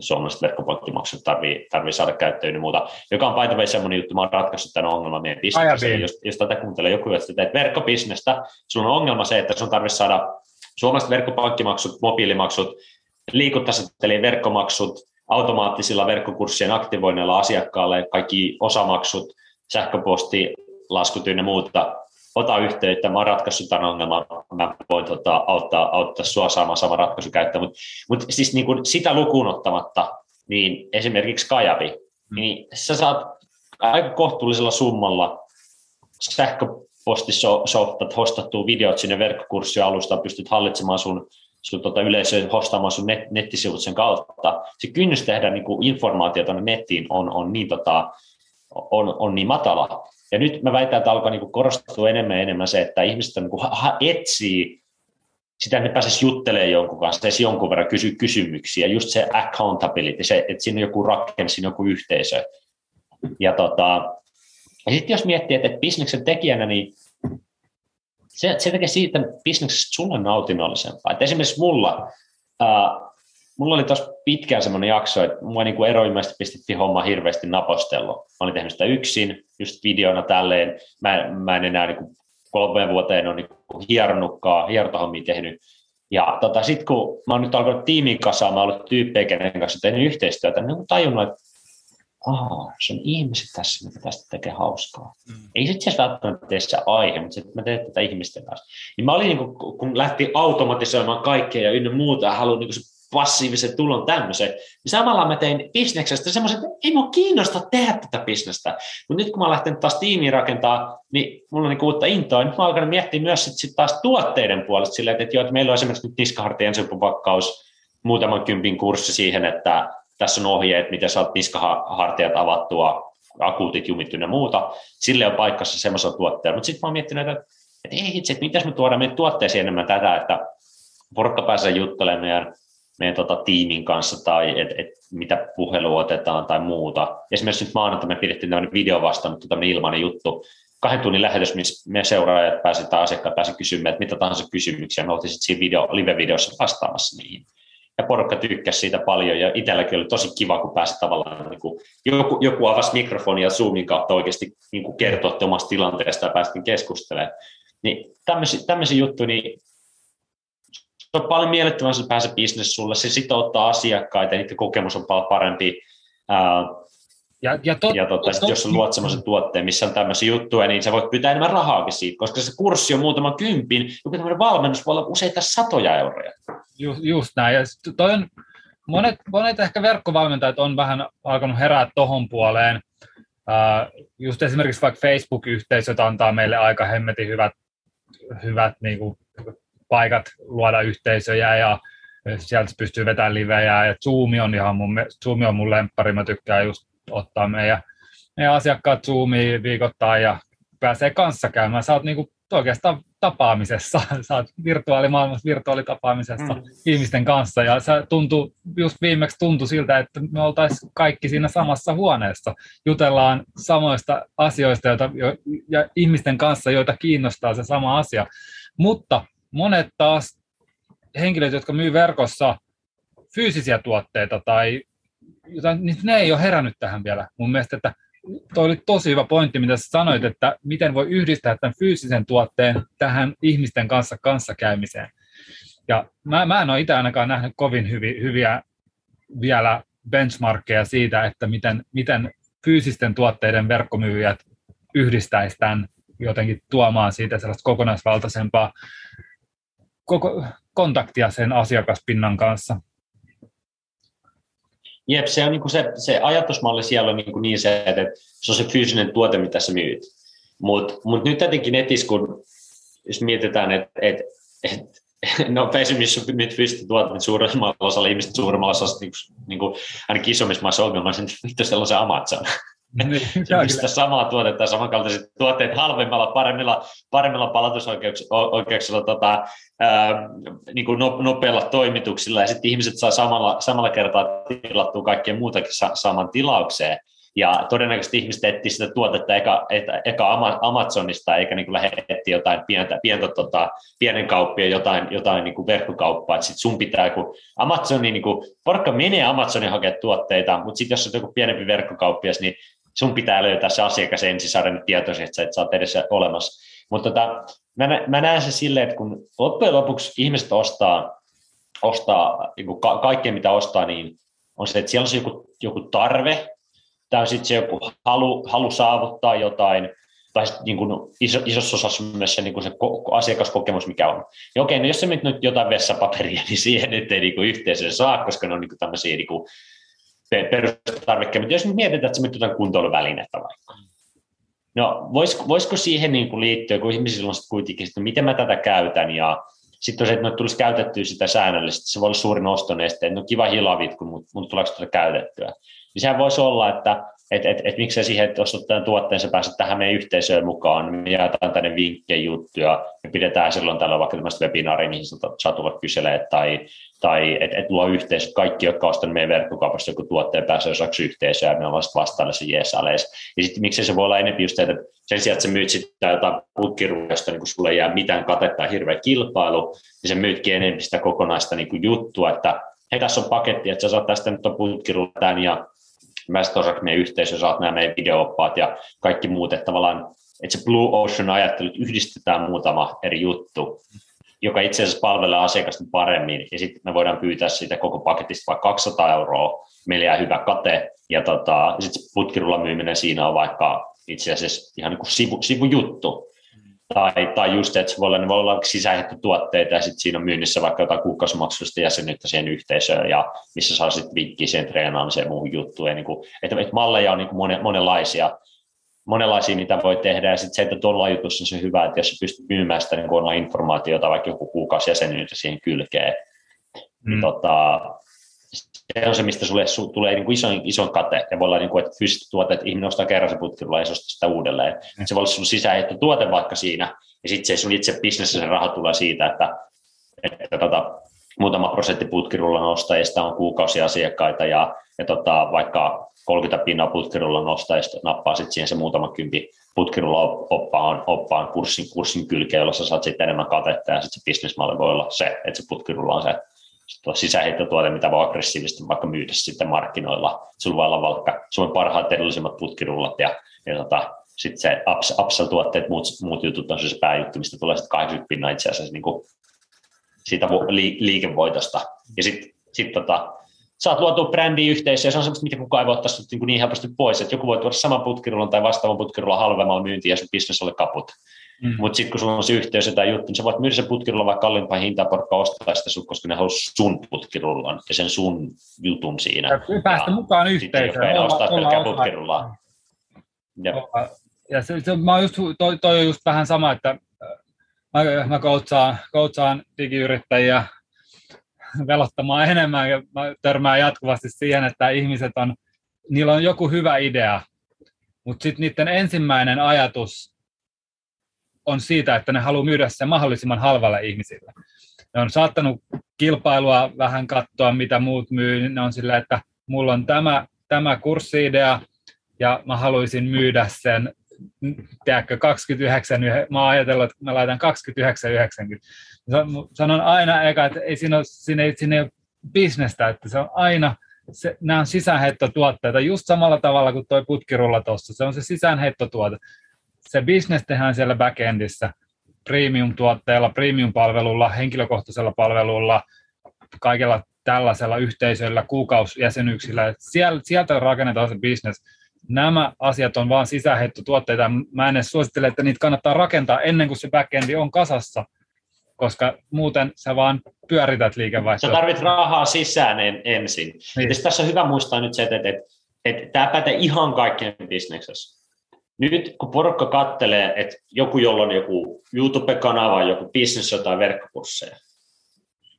suomalaiset verkkopankkimaksut tarvii, tarvii saada käyttöön ja muuta, joka on by the way semmoinen juttu, mä oon ratkaissut tämän ongelman meidän bisneksessä. Jos, jos tätä kuuntelee joku, että teet verkkobisnestä, sulla on ongelma se, että sun tarvitsisi saada suomalaiset verkkopankkimaksut, mobiilimaksut, liikuttasettelien verkkomaksut, automaattisilla verkkokurssien aktivoinnilla asiakkaalle, kaikki osamaksut, sähköposti, laskut ja muuta, ota yhteyttä, mä oon ratkaissut tämän ongelman, mä voin tota, auttaa, auttaa sua saamaan sama ratkaisu käyttää, mutta mut siis niin kuin sitä lukuun ottamatta, niin esimerkiksi Kajabi, mm. niin sä saat aika kohtuullisella summalla sähkö, postisoftat, hostattua videot sinne verkkokurssialustaan, pystyt hallitsemaan sun, sun tota yleisöä, hostaamaan sun net, nettisivut sen kautta. Se kynnys tehdä niin kuin informaatiota nettiin on, on, niin, tota, on, on niin matala. Ja nyt mä väitän, että alkaa niin korostua enemmän ja enemmän se, että ihmiset niin kuin, ha, etsii sitä, että ne pääsisi juttelemaan jonkun kanssa, edes jonkun verran kysyä kysymyksiä, just se accountability, se, että siinä on joku rakenne, siinä on joku yhteisö. Ja tota, ja sitten jos miettii, että, bisneksen tekijänä, niin se, se tekee siitä bisneksestä sulle nautinnollisempaa. Että esimerkiksi mulla, ää, mulla oli tuossa pitkään semmoinen jakso, että mua niin eroilmeisesti homma hirveästi napostellut. Mä olin tehnyt sitä yksin, just videona tälleen. Mä, mä en enää niin kolmeen vuoteen ole niin hieronnutkaan, hierontahommia tehnyt. Ja tota, sitten kun mä oon nyt alkanut tiimin kanssa, mä oon ollut tyyppejä, kenen kanssa tehnyt yhteistyötä, niin tajunnut, että Aa, se on ihmiset tässä, mitä tästä tekee hauskaa. Mm. Ei se itse asiassa välttämättä tee se aihe, mutta sitten mä teen tätä ihmisten kanssa. Niin mä olin, niin kuin, kun lähti automatisoimaan kaikkea ja ynnä muuta, ja haluan niin se passiivisen tulon tämmöisen, niin samalla mä tein bisneksestä semmoisen, että ei mua kiinnosta tehdä tätä bisnestä. Mutta nyt kun mä oon lähtenyt taas tiimiin rakentaa, niin mulla on niin uutta intoa, niin mä oon miettiä myös sit, sit taas tuotteiden puolesta silleen, että, että, jo, että meillä on esimerkiksi nyt niskahartien ensipupakkaus, muutaman kympin kurssi siihen, että tässä on ohjeet, miten saat niskahartiat avattua, akuutit jumit ja muuta. Sille on paikassa semmoisella tuotteella. Mutta sitten mä oon miettinyt, että, että ei itse, että mitäs me tuodaan meidän tuotteeseen enemmän tätä, että porukka pääsee juttelemaan meidän, meidän tota, tiimin kanssa tai et, et, mitä puhelua otetaan tai muuta. Esimerkiksi nyt maanantaina me pidettiin tämmöinen video vastaanotto, tämmöinen ilmainen juttu, kahden tunnin lähetys, missä me seuraajat pääsivät tai asiakkaat pääsivät kysymään, että mitä tahansa kysymyksiä. Me oltiin sitten siinä video, live-videossa vastaamassa niihin ja porukka tykkäsi siitä paljon, ja itselläkin oli tosi kiva, kun pääsi tavallaan, niin kuin, joku, joku avasi mikrofonia ja Zoomin kautta oikeasti niin kuin kertoi omasta tilanteesta ja päästiin keskustelemaan. Niin tämmöisiä, juttuja, niin se on paljon miellyttävää, se pääsee bisnes sulle, se sitouttaa asiakkaita, ja niiden kokemus on paljon parempi. Ja, ja, tot, ja tota, tot, jos luot sellaisen tuotteen, missä on tämmöisiä juttuja, niin sä voit pyytää enemmän rahaakin siitä, koska se kurssi on muutaman kympin, joku tämmöinen valmennus voi olla useita satoja euroja. Just, just näin. Ja toi on, monet, monet ehkä verkkovalmentajat on vähän alkanut herää tohon puoleen. just esimerkiksi vaikka Facebook-yhteisöt antaa meille aika hemmetin hyvät, hyvät niin kuin, paikat luoda yhteisöjä ja sieltä pystyy vetämään livejä ja Zoom on ihan mun, Zoom on mun lemppari, mä tykkään just ottaa meidän, meidän asiakkaat Zoomiin viikoittain ja pääsee kanssa käymään. Sä oot niinku oikeastaan tapaamisessa, (laughs) sä oot virtuaalimaailmassa virtuaalitapaamisessa mm. ihmisten kanssa ja se tuntuu, just viimeksi tuntui siltä, että me oltaisiin kaikki siinä samassa huoneessa, jutellaan samoista asioista joita, jo, ja ihmisten kanssa, joita kiinnostaa se sama asia, mutta monet taas henkilöt, jotka myy verkossa fyysisiä tuotteita tai jotain, niin ne ei ole herännyt tähän vielä mun mielestä, että toi oli tosi hyvä pointti, mitä sä sanoit, että miten voi yhdistää tämän fyysisen tuotteen tähän ihmisten kanssa kanssakäymiseen. Ja mä, mä en ole itse ainakaan nähnyt kovin hyvi, hyviä vielä benchmarkkeja siitä, että miten, miten fyysisten tuotteiden verkkomyyjät yhdistäisi tämän jotenkin tuomaan siitä sellaista kokonaisvaltaisempaa koko, kontaktia sen asiakaspinnan kanssa. Jep, se on niin se, se ajatusmalli siellä on niin, kuin niin se, että se on se fyysinen tuote, mitä sä myyt. Mutta mut nyt tietenkin netissä, kun jos mietitään, että et, et, (laughs) no Facebookissa nyt fyysistä tuotteet niin suurimmalla osalla ihmistä suurimmalla osalla niin, niin kuin, ainakin isommissa maissa ongelma, että (laughs) vittu siellä on se Amazon. Niin, mistä samaa tuotetta ja samankaltaiset tuotteet halvemmalla, paremmilla, paremmilla palautusoikeuksilla tota, ää, niin kuin nopeilla toimituksilla ja sitten ihmiset saa samalla, samalla kertaa tilattua kaikkea muutakin sa- saman tilaukseen. Ja todennäköisesti ihmiset etsivät sitä tuotetta eka, eka Amazonista, eikä niin lähde etsiä jotain pientä, pientä tota, pienen kauppia, jotain, jotain niin kuin verkkokauppaa. Sitten sun pitää, kun Amazoni, niin kuin, porukka menee Amazonin hakemaan tuotteita, mutta sitten jos on joku pienempi verkkokauppias, niin sun pitää löytää se asiakas ensin, saada ne tietoisia, että sä, oot edes olemassa. Mutta tota, mä, mä näen se silleen, että kun loppujen lopuksi ihmiset ostaa, ostaa niin ka- kaikkea mitä ostaa, niin on se, että siellä on se joku, joku tarve, tai sitten se joku halu, halu saavuttaa jotain, tai sitten niin iso, isossa osassa myös se, niin kuin se asiakaskokemus, mikä on. Ja okei, no jos se nyt jotain vessapaperia, (laughs) niin siihen nyt ei niin kuin yhteisöön saa, koska ne on niin kuin tämmöisiä niin kuin perustarvikkeita, mutta jos nyt mietitään, että se nyt jotain kuntoiluvälinettä vaikka, no voisiko, voisiko siihen niin kuin liittyä, kun ihmisillä on sitten kuitenkin, että miten mä tätä käytän, ja sitten on se, että no, tulisi käytettyä sitä säännöllisesti, se voi olla suurin ostoneste, että no kiva hilavitku, mutta, mutta tuleeko tätä käytettyä. Niin sehän voisi olla, että et, et, et miksei siihen, että ostat tämän tuotteen, sä pääset tähän meidän yhteisöön mukaan, me jaetaan tänne vinkkejä juttuja, me pidetään silloin tällä vaikka tämmöistä webinaaria, mihin saa tulla kyselemään, tai, tai että et luo yhteisö, kaikki, jotka ostavat meidän verkkokaupasta joku tuotteen, pääsee osaksi yhteisöä, ja me ollaan sitten vastailla se jeesaleis. Ja sitten miksei se voi olla enemmän just, että sen sijaan, että sä myyt sitten jotain putkiruudesta, niin kun sulle ei jää mitään katetta hirveä kilpailu, niin sä myytkin enemmän sitä kokonaista niin juttua, että hei, tässä on paketti, että sä saat tästä nyt putkiruudan ja mä osaksi meidän yhteisö, saat nämä meidän videooppaat ja kaikki muut, että tavallaan että se Blue Ocean ajattelu, että yhdistetään muutama eri juttu, joka itse asiassa palvelee asiakasta paremmin, ja sitten me voidaan pyytää siitä koko paketista vaikka 200 euroa, meillä jää hyvä kate, ja tota, sitten putkirulla myyminen siinä on vaikka itse asiassa ihan niin kuin sivu, sivujuttu, tai, tai just, että se voi olla, ne voi olla tuotteita ja sitten siinä on myynnissä vaikka jotain kuukausimaksullista jäsenyyttä siihen yhteisöön ja missä saa sitten vinkkiä siihen treenaamiseen ja muuhun juttuun. niin kuin, että, että malleja on niin kuin monenlaisia, monenlaisia, mitä voi tehdä, ja sitten se, että tuolla jutussa on se hyvä, että jos pystyt myymään sitä niin informaatiota, vaikka joku kuukausi jäsenyyttä siihen kylkeen, niin mm. niin tota, se on se, mistä sulle su, tulee niin kuin ison, ison kate, ja voi olla, niin kuin, että fyysiset tuotteet, ihminen ostaa kerran se putkirulla ja se ostaa sitä uudelleen. Mm. Se voi olla sun sisäänheitto tuote vaikka siinä, ja sitten se sun itse bisnes se raha tulee siitä, että, että tota, muutama prosentti putkirullan ostajista on kuukausiasiakkaita, ja, ja tota, vaikka 30 pinnaa putkirullan ostajista nappaa sitten siihen se muutama kympi putkirulla oppaan, oppaan kurssin, kurssin kylkeen, jolla sä saat sitten enemmän katetta, ja sitten se bisnesmalli voi olla se, että se putkirulla on se sisäheittotuote, mitä voi aggressiivisesti vaikka myydä sitten markkinoilla. Sulla voi olla vaikka Suomen parhaat edullisimmat putkirullat ja, ja tota, sitten se upsell-tuotteet, muut, muut jutut on se pääjuttu, mistä tulee sitten 80 pinnaa itse asiassa niin kuin siitä liikevoitosta. Ja sitten sit tota, saat luotua brändiyhteisö, ja se on semmoista, mitä kukaan ei voi ottaa niin, niin helposti pois, että joku voi tuoda saman putkirullan tai vastaavan putkirullan halvemmalla myyntiin, ja sun bisnes oli kaput. Mm. Mutta sitten kun sulla on se yhteys tai juttu, niin sä voit myydä se putkirullan vaikka kalliimpaan hintaan porukka ostaa sitä sun, koska ne haluaa sun putkirullan ja sen sun jutun siinä. Ja päästä mukaan yhteisöön. Sitten ostaa pelkkää putkirullaa. Jep. Ja se, se, mä just, toi, toi on just vähän sama, että mä, mä coachaan, coachaan digiyrittäjiä velottamaan enemmän ja mä törmään jatkuvasti siihen, että ihmiset on, niillä on joku hyvä idea, mutta sitten niiden ensimmäinen ajatus on siitä, että ne haluaa myydä sen mahdollisimman halvalle ihmisille. Ne on saattanut kilpailua vähän katsoa, mitä muut myy. Ne on sillä, että mulla on tämä, tämä kurssiidea ja mä haluaisin myydä sen tiedätkö, 29, mä oon ajatellut, että mä laitan 29,90. Sanon aina eka, että ei siinä ole, siinä ei, siinä ei ole bisnestä, että se on aina, se, nämä on sisäänheittotuotteita, just samalla tavalla kuin tuo putkirulla tuossa, se on se sisäänheittotuote. Se business tehdään siellä backendissä, premium-tuotteella, premium-palvelulla, henkilökohtaisella palvelulla, kaikella tällaisella yhteisöllä, kuukausjäsenyyksillä. Sieltä rakennetaan se business nämä asiat on vain sisäheittotuotteita. Mä en edes suosittele, että niitä kannattaa rakentaa ennen kuin se backendi on kasassa, koska muuten sä vaan pyörität liikevaihtoa. Sä tarvit rahaa sisään en, ensin. Niin. Tässä on hyvä muistaa nyt se, että, että, että, että tämä pätee ihan kaikkien bisneksessä. Nyt kun porukka kattelee, että joku, jolla on joku YouTube-kanava, joku business tai verkkokursseja,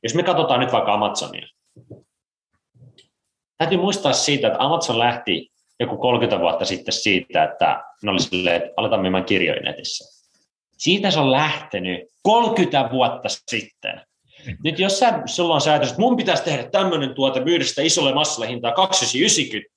jos me katsotaan nyt vaikka Amazonia, täytyy muistaa siitä, että Amazon lähti joku 30 vuotta sitten siitä, että ne oli silleen, että aletaan myymään kirjoja netissä. Siitä se on lähtenyt 30 vuotta sitten. Nyt jos sä, sulla on säätö, että mun pitäisi tehdä tämmöinen tuote, myydä sitä isolle massalle hintaa 290,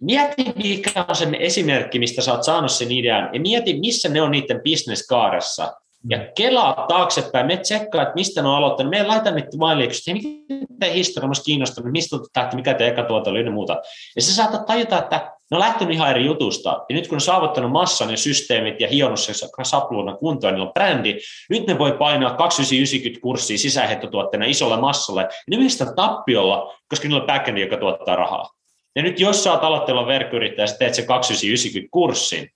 mieti mikä on se esimerkki, mistä sä oot saanut sen idean, ja mieti missä ne on niiden bisneskaaressa, ja kelaa taaksepäin, me tsekkaa, että mistä ne on aloittanut. Me laita niitä mailiksi, että mikä historia on kiinnostunut, mistä tähti, mikä te eka tuota oli ja muuta. Ja sä saatat tajuta, että ne on lähtenyt ihan eri jutusta. Ja nyt kun ne on saavuttanut massan ja systeemit ja hionnut se sapluuna kuntoon, niin on brändi, nyt ne voi painaa 2990 kurssia sisäänheittotuotteena isolle massalle. Ja ne mistä tappiolla, koska niillä on backendi, joka tuottaa rahaa. Ja nyt jos sä oot aloitteella verkkoyrittäjä ja teet se 2990 kurssin,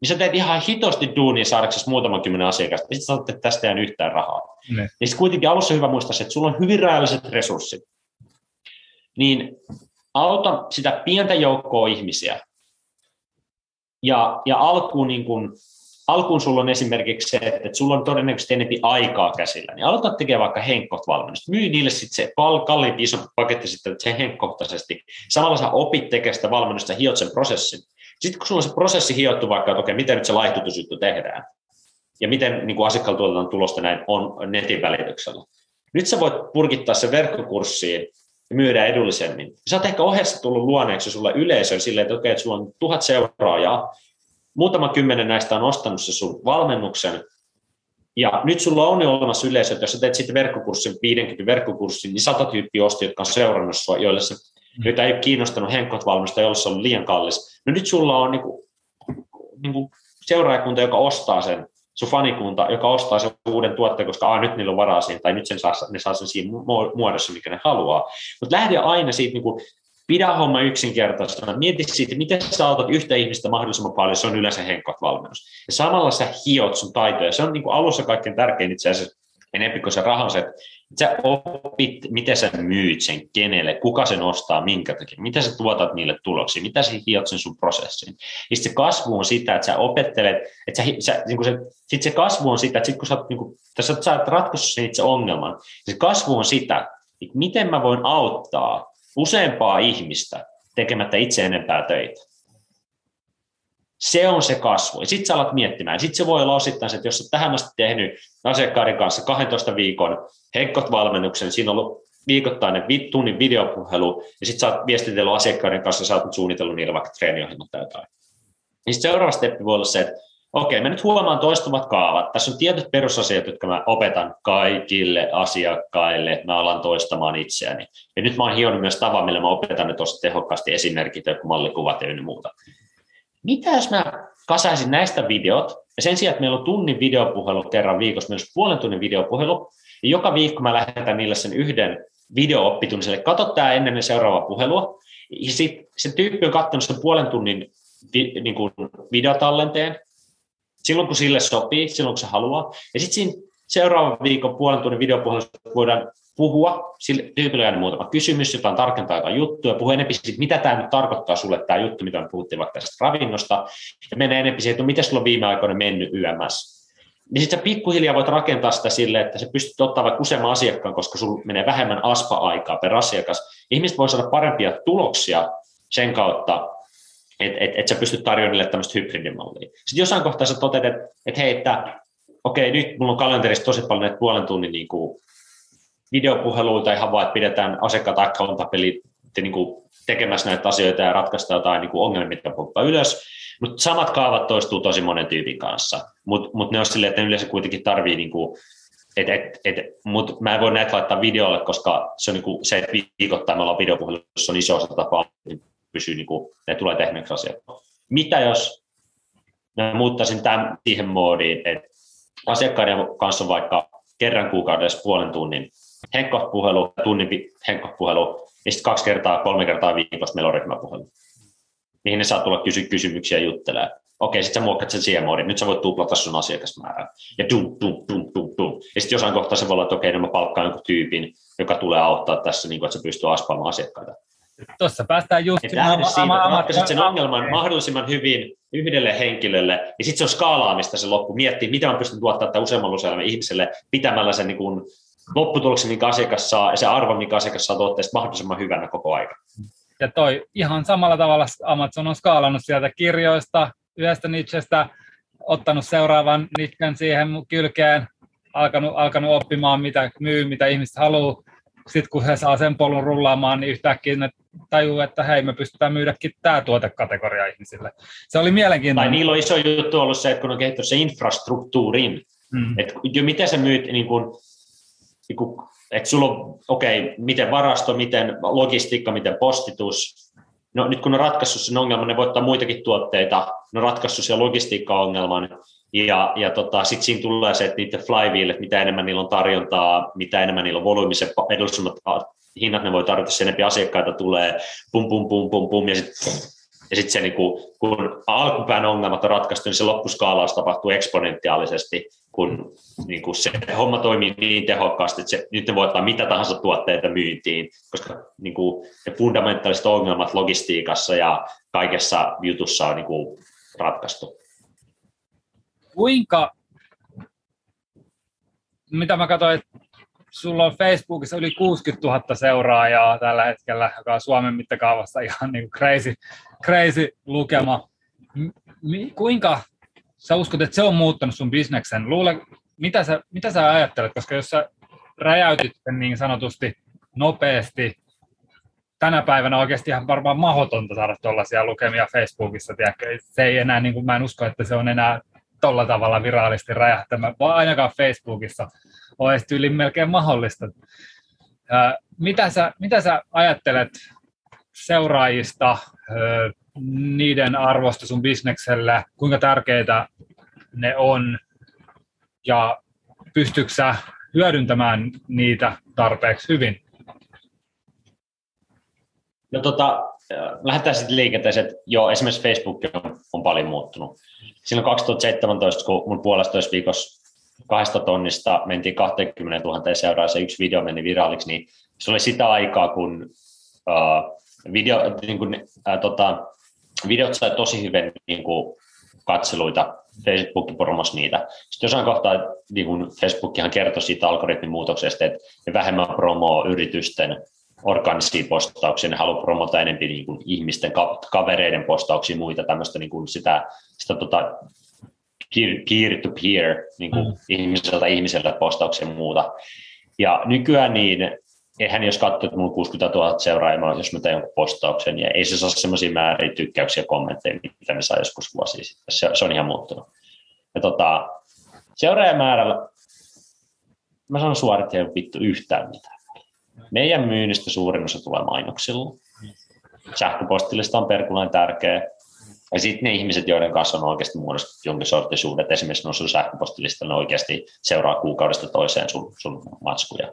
niin sä teet ihan hitosti duunia saadaksesi muutaman kymmenen asiakasta, ja sitten sä tästä ei yhtään rahaa. Ne. Niin sitten kuitenkin alussa hyvä muistaa että sulla on hyvin rajalliset resurssit. Niin auta sitä pientä joukkoa ihmisiä. Ja, ja alkuun, niin kun, alkuun sulla on esimerkiksi se, että, sulla on todennäköisesti enemmän aikaa käsillä, niin aloita tekemään vaikka henkkoht-valmennusta. Myy niille sitten se kalliimpi iso paketti sitten sen henkkohtaisesti. Samalla sä opit tekemään sitä valmennusta hiot sen prosessin. Sitten kun sulla on se prosessi hiottu vaikka, että okei, miten nyt se laihtutusjuttu tehdään, ja miten niin kuin asiakkaalla tuotetaan tulosta näin on netin välityksellä. Nyt sä voit purkittaa se verkkokurssiin ja myydä edullisemmin. Sä oot ehkä ohessa tullut luoneeksi sulle yleisön silleen, että okei, että sulla on tuhat seuraajaa, muutama kymmenen näistä on ostanut se sun valmennuksen, ja nyt sulla on jo olemassa yleisö, että jos sä teet sitten verkkokurssin, 50 verkkokurssin, niin sata tyyppiä osti, jotka on seurannut sua, joille se Mm. joita ei ole kiinnostanut henkot valmista, jolla se on liian kallis. No nyt sulla on niin kuin, niin kuin seuraajakunta, joka ostaa sen, sun fanikunta, joka ostaa sen uuden tuotteen, koska ah, nyt niillä on varaa siihen, tai nyt sen saa, ne saa sen siinä muodossa, mikä ne haluaa. Mutta lähde aina siitä, niin kuin, pidä homma yksinkertaisena, mieti siitä, miten sä autat yhtä ihmistä mahdollisimman paljon, se on yleensä henkot valmennus. Ja samalla sä hiot sun taitoja, se on niin kuin alussa kaikkein tärkein itse asiassa, enemmän kuin se rahansa, että sä opit, miten sä myyt sen, kenelle, kuka sen ostaa, minkä takia, mitä sä tuotat niille tuloksia, mitä sä hiot sen sun prosessiin. Ja se kasvu on sitä, että sä opettelet, että sä, sä, niin se, sit se kasvu on sitä, että sit kun sä, niin kuin, tässä sä oot ratkaissut sen itse ongelman, se kasvu on sitä, että miten mä voin auttaa useampaa ihmistä tekemättä itse enempää töitä. Se on se kasvu. Ja sitten sä alat miettimään. Sitten se voi olla osittain se, että jos olet tähän asti tehnyt asiakkaiden kanssa 12 viikon henkot-valmennuksen, siinä on ollut viikoittainen tunnin videopuhelu, ja sitten sä oot viestitellyt asiakkaiden kanssa, sä oot suunnitellut niille vaikka treeniohjelmat tai jotain. Niin seuraava steppi voi olla se, että okei, mä nyt huomaan toistuvat kaavat. Tässä on tietyt perusasiat, jotka mä opetan kaikille asiakkaille. Mä alan toistamaan itseäni. Ja nyt mä oon hionut myös tavan, millä mä opetan ne tosi tehokkaasti esimerkit mallikuvat ja ynnä muuta mitä jos mä kasaisin näistä videot, ja sen sijaan, että meillä on tunnin videopuhelu kerran viikossa, on puolen tunnin videopuhelu, ja joka viikko mä lähetän niille sen yhden video-oppitunniselle, kato tämä ennen ne seuraavaa puhelua, ja sit se tyyppi on katsonut sen puolen tunnin niin kuin videotallenteen, silloin kun sille sopii, silloin kun se haluaa, ja sitten siinä seuraavan viikon puolen tunnin videopuhelusta voidaan puhua, sille tyypille jäänyt muutama kysymys, jotain tarkentaa jotain juttuja, puhua enemmän siitä, mitä tämä nyt tarkoittaa sulle, tämä juttu, mitä me puhuttiin vaikka tästä ravinnosta, ja menee enemmän siihen, että no, miten sulla on viime aikoina mennyt YMS. Niin sitten sä pikkuhiljaa voit rakentaa sitä sille, että sä pystyt ottaa vaikka useamman asiakkaan, koska sulla menee vähemmän aspa-aikaa per asiakas. Ihmiset voi saada parempia tuloksia sen kautta, että et, et sä pystyt tarjoamaan niille tämmöistä hybridimallia. Sitten jossain kohtaa sä toteat, että et hei, että okei, nyt mulla on kalenterissa tosi paljon näitä puolen tunnin niin kuin videopuheluita ihan vaan, että pidetään asiakkaat accountability niin kuin tekemässä näitä asioita ja ratkaista jotain niin kuin ongelmia, mitkä puhuttaa ylös. Mutta samat kaavat toistuu tosi monen tyypin kanssa, mutta mut ne on silleen, että ne yleensä kuitenkin tarvii niin kuin, et, et, et, mut mä en voi näitä laittaa videolle, koska se on niin kuin se, että viikoittain me ollaan videopuhelussa on iso osa tapaa, pysyy, niin kuin, ne tulee tehneeksi asiat. Mitä jos mä muuttaisin tämän siihen moodiin, että asiakkaiden kanssa vaikka kerran kuukaudessa puolen tunnin henkkopuhelu, tunnin henkkopuhelu, ja sitten kaksi kertaa, kolme kertaa viikossa meillä on ryhmäpuhelu, mihin ne saa tulla kysyä kysymyksiä ja juttelee. Okei, sitten sä muokkaat sen siihen moodin, nyt sä voit tuplata sun asiakasmäärän. Ja dum, dum, dum, dum, dum. Ja sitten jossain kohtaa se voi olla, että okei, no mä palkkaan jonkun tyypin, joka tulee auttaa tässä, niin kuin, että se pystyy aspaamaan asiakkaita. Tuossa päästään just... Että lähde siitä, että sen ongelman mahdollisimman hyvin yhdelle henkilölle, ja sitten se on skaalaamista se loppu, miettii, mitä mä pystyn tuottamaan useammalle useammalle ihmiselle pitämällä sen niin kuin lopputuloksen, mikä asiakas saa, ja se arvo, mikä asiakas saa tuotteesta mahdollisimman hyvänä koko aika. Ja toi ihan samalla tavalla Amazon on skaalannut sieltä kirjoista, yhdestä nichestä, ottanut seuraavan nichen siihen kylkeen, alkanut, alkanut oppimaan, mitä myy, mitä ihmiset haluaa. Sitten kun he saa sen polun rullaamaan, niin yhtäkkiä ne tajuu, että hei, me pystytään myydäkin tämä tuotekategoria ihmisille. Se oli mielenkiintoinen. Tai niillä on iso juttu ollut se, että kun on kehittänyt se infrastruktuurin, mm. että jo miten sä myyt niin kun, niin kun, että sulla on, okei, okay, miten varasto, miten logistiikka, miten postitus, no nyt kun on ratkaissut sen ongelman, ne voittaa muitakin tuotteita, ne on ratkaissut sen logistiikka-ongelman, ja, ja tota, sitten siinä tulee se, että niiden flywheel, mitä enemmän niillä on tarjontaa, mitä enemmän niillä on volyymiset edullisemmat hinnat, ne voi tarjota sen enempi asiakkaita tulee, pum pum pum pum pum, ja sitten ja sitten se, niin kuin, kun alkupään ongelmat on ratkaistu, niin se loppuskaalaus tapahtuu eksponentiaalisesti, kun niin kuin se homma toimii niin tehokkaasti, että se, nyt ne voi ottaa mitä tahansa tuotteita myyntiin, koska niin kuin, ne fundamentaaliset ongelmat logistiikassa ja kaikessa jutussa on niin kuin, ratkaistu. Kuinka, mitä mä katsoin, että sulla on Facebookissa yli 60 000 seuraajaa tällä hetkellä, joka on Suomen mittakaavassa ihan niin kuin crazy, crazy lukema. M- kuinka sä uskot, että se on muuttanut sun bisneksen? Luule, mitä, sä, mitä sä ajattelet, koska jos sä räjäytit sen niin sanotusti nopeasti, tänä päivänä oikeasti ihan varmaan mahdotonta saada tuollaisia lukemia Facebookissa. Tiedätkö? Se ei enää, niin kuin, mä en usko, että se on enää tuolla tavalla viraalisti räjähtämään, vaan ainakaan Facebookissa olisi yli melkein mahdollista. Mitä sä, mitä sä ajattelet seuraajista, niiden arvosta sun bisnekselle, kuinka tärkeitä ne on ja pystytkö hyödyntämään niitä tarpeeksi hyvin? No tota, lähdetään sitten liikenteeseen, että joo, esimerkiksi Facebook on, on paljon muuttunut. Silloin 2017, kun mun puolesta viikossa kahdesta tonnista mentiin 20 000 seuraa, se yksi video meni viraaliksi, niin se oli sitä aikaa, kun video, niin kuin, uh, tota, videot sai tosi hyvin niin kuin, katseluita, Facebook promos niitä. Sitten jossain kohtaa niin kuin Facebookihan kertoi siitä algoritmin muutoksesta, että ne vähemmän promoo yritysten organisia postauksia, ne haluaa promota enemmän niin kuin ihmisten, kavereiden postauksia, muita tämmöistä niin kuin sitä, sitä tota, peer-to-peer niin kuin mm. ihmiseltä ihmiselle postauksia ja muuta. Ja nykyään niin, eihän jos katsoo, että minulla on 60 000 seuraajaa, jos mä teen jonkun postauksen, ja ei se saa sellaisia määriä tykkäyksiä ja kommentteja, mitä me saa joskus vuosia sitten. Se, se on ihan muuttunut. Ja tota, seuraajamäärällä, mä sanon suoraan, että ei ole vittu yhtään mitään. Meidän myynnistä suurin osa tulee mainoksilla. Sähköpostilista on perkulaan tärkeä. Ja sitten ne ihmiset, joiden kanssa on oikeasti muodostettu jonkin sorttisuudet, esimerkiksi on sun sähköpostilista, ne oikeasti seuraa kuukaudesta toiseen sun, sun matskuja.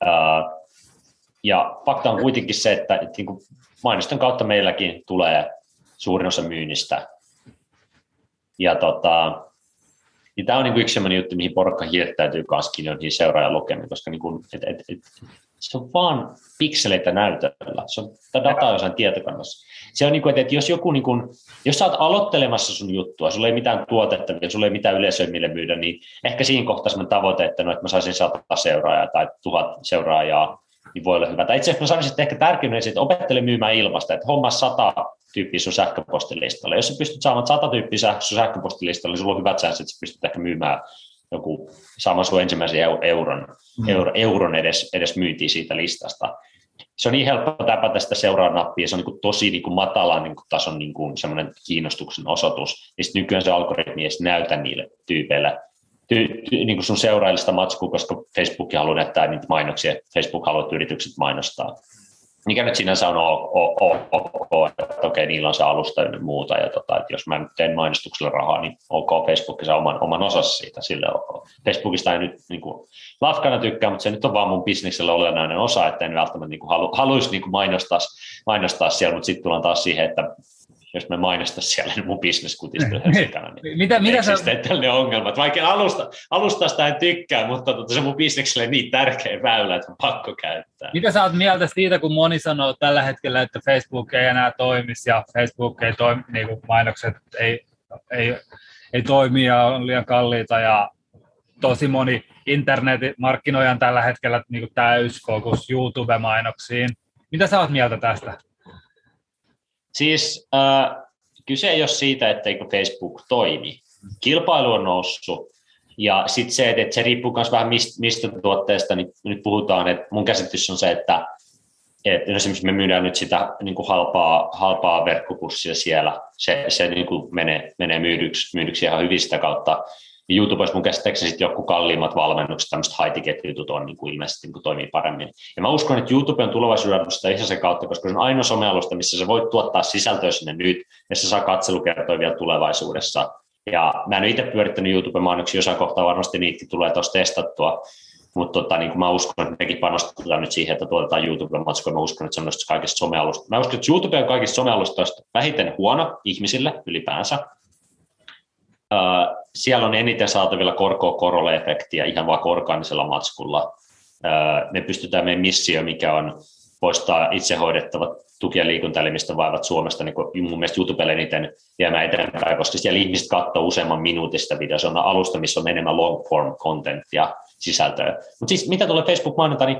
Ää, ja fakta on kuitenkin se, että, niin mainosten kautta meilläkin tulee suurin osa myynnistä. Ja tota, Niin tämä on niin kuin yksi sellainen juttu, mihin porukka hirttäytyy kanssa niihin seuraajan lukemiin, koska niin kuin, et, et, et, se on vaan pikseleitä näytöllä. Se on data jossain tietokannassa. Se on niin kuin, että, että jos joku, niin kuin, jos sä oot aloittelemassa sun juttua, sulla ei mitään tuotetta, sulla ei mitään yleisöä mille myydä, niin ehkä siinä kohtaa tavoite, että, no, että mä saisin sata seuraajaa tai tuhat seuraajaa, niin voi olla hyvä. Tai itse asiassa mä sanoisin, että ehkä tärkein on, että opettele myymään ilmasta, että homma sata tyyppiä sun sähköpostilistalle. Jos sä pystyt saamaan sata tyyppiä sun sähköpostilistalle, niin sulla on hyvät sääntöt, että sä pystyt ehkä myymään joku saamaan sun ensimmäisen euron, mm. euro, euron edes, edes myyntiin siitä listasta. Se on niin helppo täpätä sitä seuraa nappia, se on niin tosi niin kuin matalan niin kuin tason niin kuin semmoinen kiinnostuksen osoitus. Ja sitten nykyään se algoritmi ei näytä niille tyypeille ty, ty, niin kuin sun seuraajista matskua, koska Facebook haluaa näyttää niitä mainoksia, Facebook haluaa, että yritykset mainostaa mikä nyt sinänsä on ok, että okei, niillä on se alusta ja muuta, ja tota, että jos mä nyt teen mainostuksella rahaa, niin ok, Facebook saa oman, oman osassa siitä, sille ok. Facebookista ei nyt niin kuin, lafkana tykkää, mutta se nyt on vaan mun bisneksellä olennainen osa, että en välttämättä niin halu, haluaisi niin mainostaa, mainostaa siellä, mutta sitten tullaan taas siihen, että jos me mainostaa siellä, niin mun bisnes kutistuu sekana. Niin mitä, mitä sä... ongelmat. Vaikka alusta, alustasta en tykkää, mutta tota, se mun bisnekselle niin tärkeä väylä, että on pakko käyttää. Mitä sä oot mieltä siitä, kun moni sanoo tällä hetkellä, että Facebook ei enää toimisi ja Facebook ei toimi, niin kuin mainokset ei, ei, ei toimi ja on liian kalliita ja tosi moni internetmarkkinoijan tällä hetkellä niin kuin täysfokus YouTube-mainoksiin. Mitä sä oot mieltä tästä? Siis äh, kyse ei ole siitä, etteikö Facebook toimi. Kilpailu on noussut, ja sitten se, että se riippuu myös vähän mistä, mistä tuotteesta niin nyt puhutaan, että mun käsitys on se, että, että esimerkiksi me myydään nyt sitä niin kuin halpaa, halpaa verkkokurssia siellä, se, se niin kuin menee, menee myydyksi, myydyksi ihan hyvin sitä kautta, ja YouTubessa mun käsittääkseni sitten joku kalliimmat valmennukset, tämmöiset haitiketjutut on niin kuin ilmeisesti niin kuin toimii paremmin. Ja mä uskon, että YouTube on tulevaisuudessa ihan sen kautta, koska se on ainoa somealusta, missä sä voit tuottaa sisältöä sinne nyt, ja se saa katselukertoja vielä tulevaisuudessa. Ja mä en itse pyörittänyt YouTube-mainoksia, jossain kohtaa varmasti niitä tulee tuossa testattua, mutta tota, niin mä uskon, että mekin panostetaan nyt siihen, että tuotetaan YouTube-matskoja. Mä uskon, että se on kaikista somealusta. Mä uskon, että YouTube on kaikista somealustoista vähiten huono ihmisille ylipäänsä siellä on eniten saatavilla korko korolle efektiä ihan vaikka orgaanisella matskulla. Me pystytään meidän missio, mikä on poistaa itsehoidettavat tuki- ja liikuntaelimistä vaivat Suomesta, niin mun mielestä YouTubelle eniten viemään eteenpäin, koska siellä ihmiset katsoo useamman minuutista videoa. Se on alusta, missä on enemmän long form content ja sisältöä. Mutta siis mitä tulee Facebook-mainonta, niin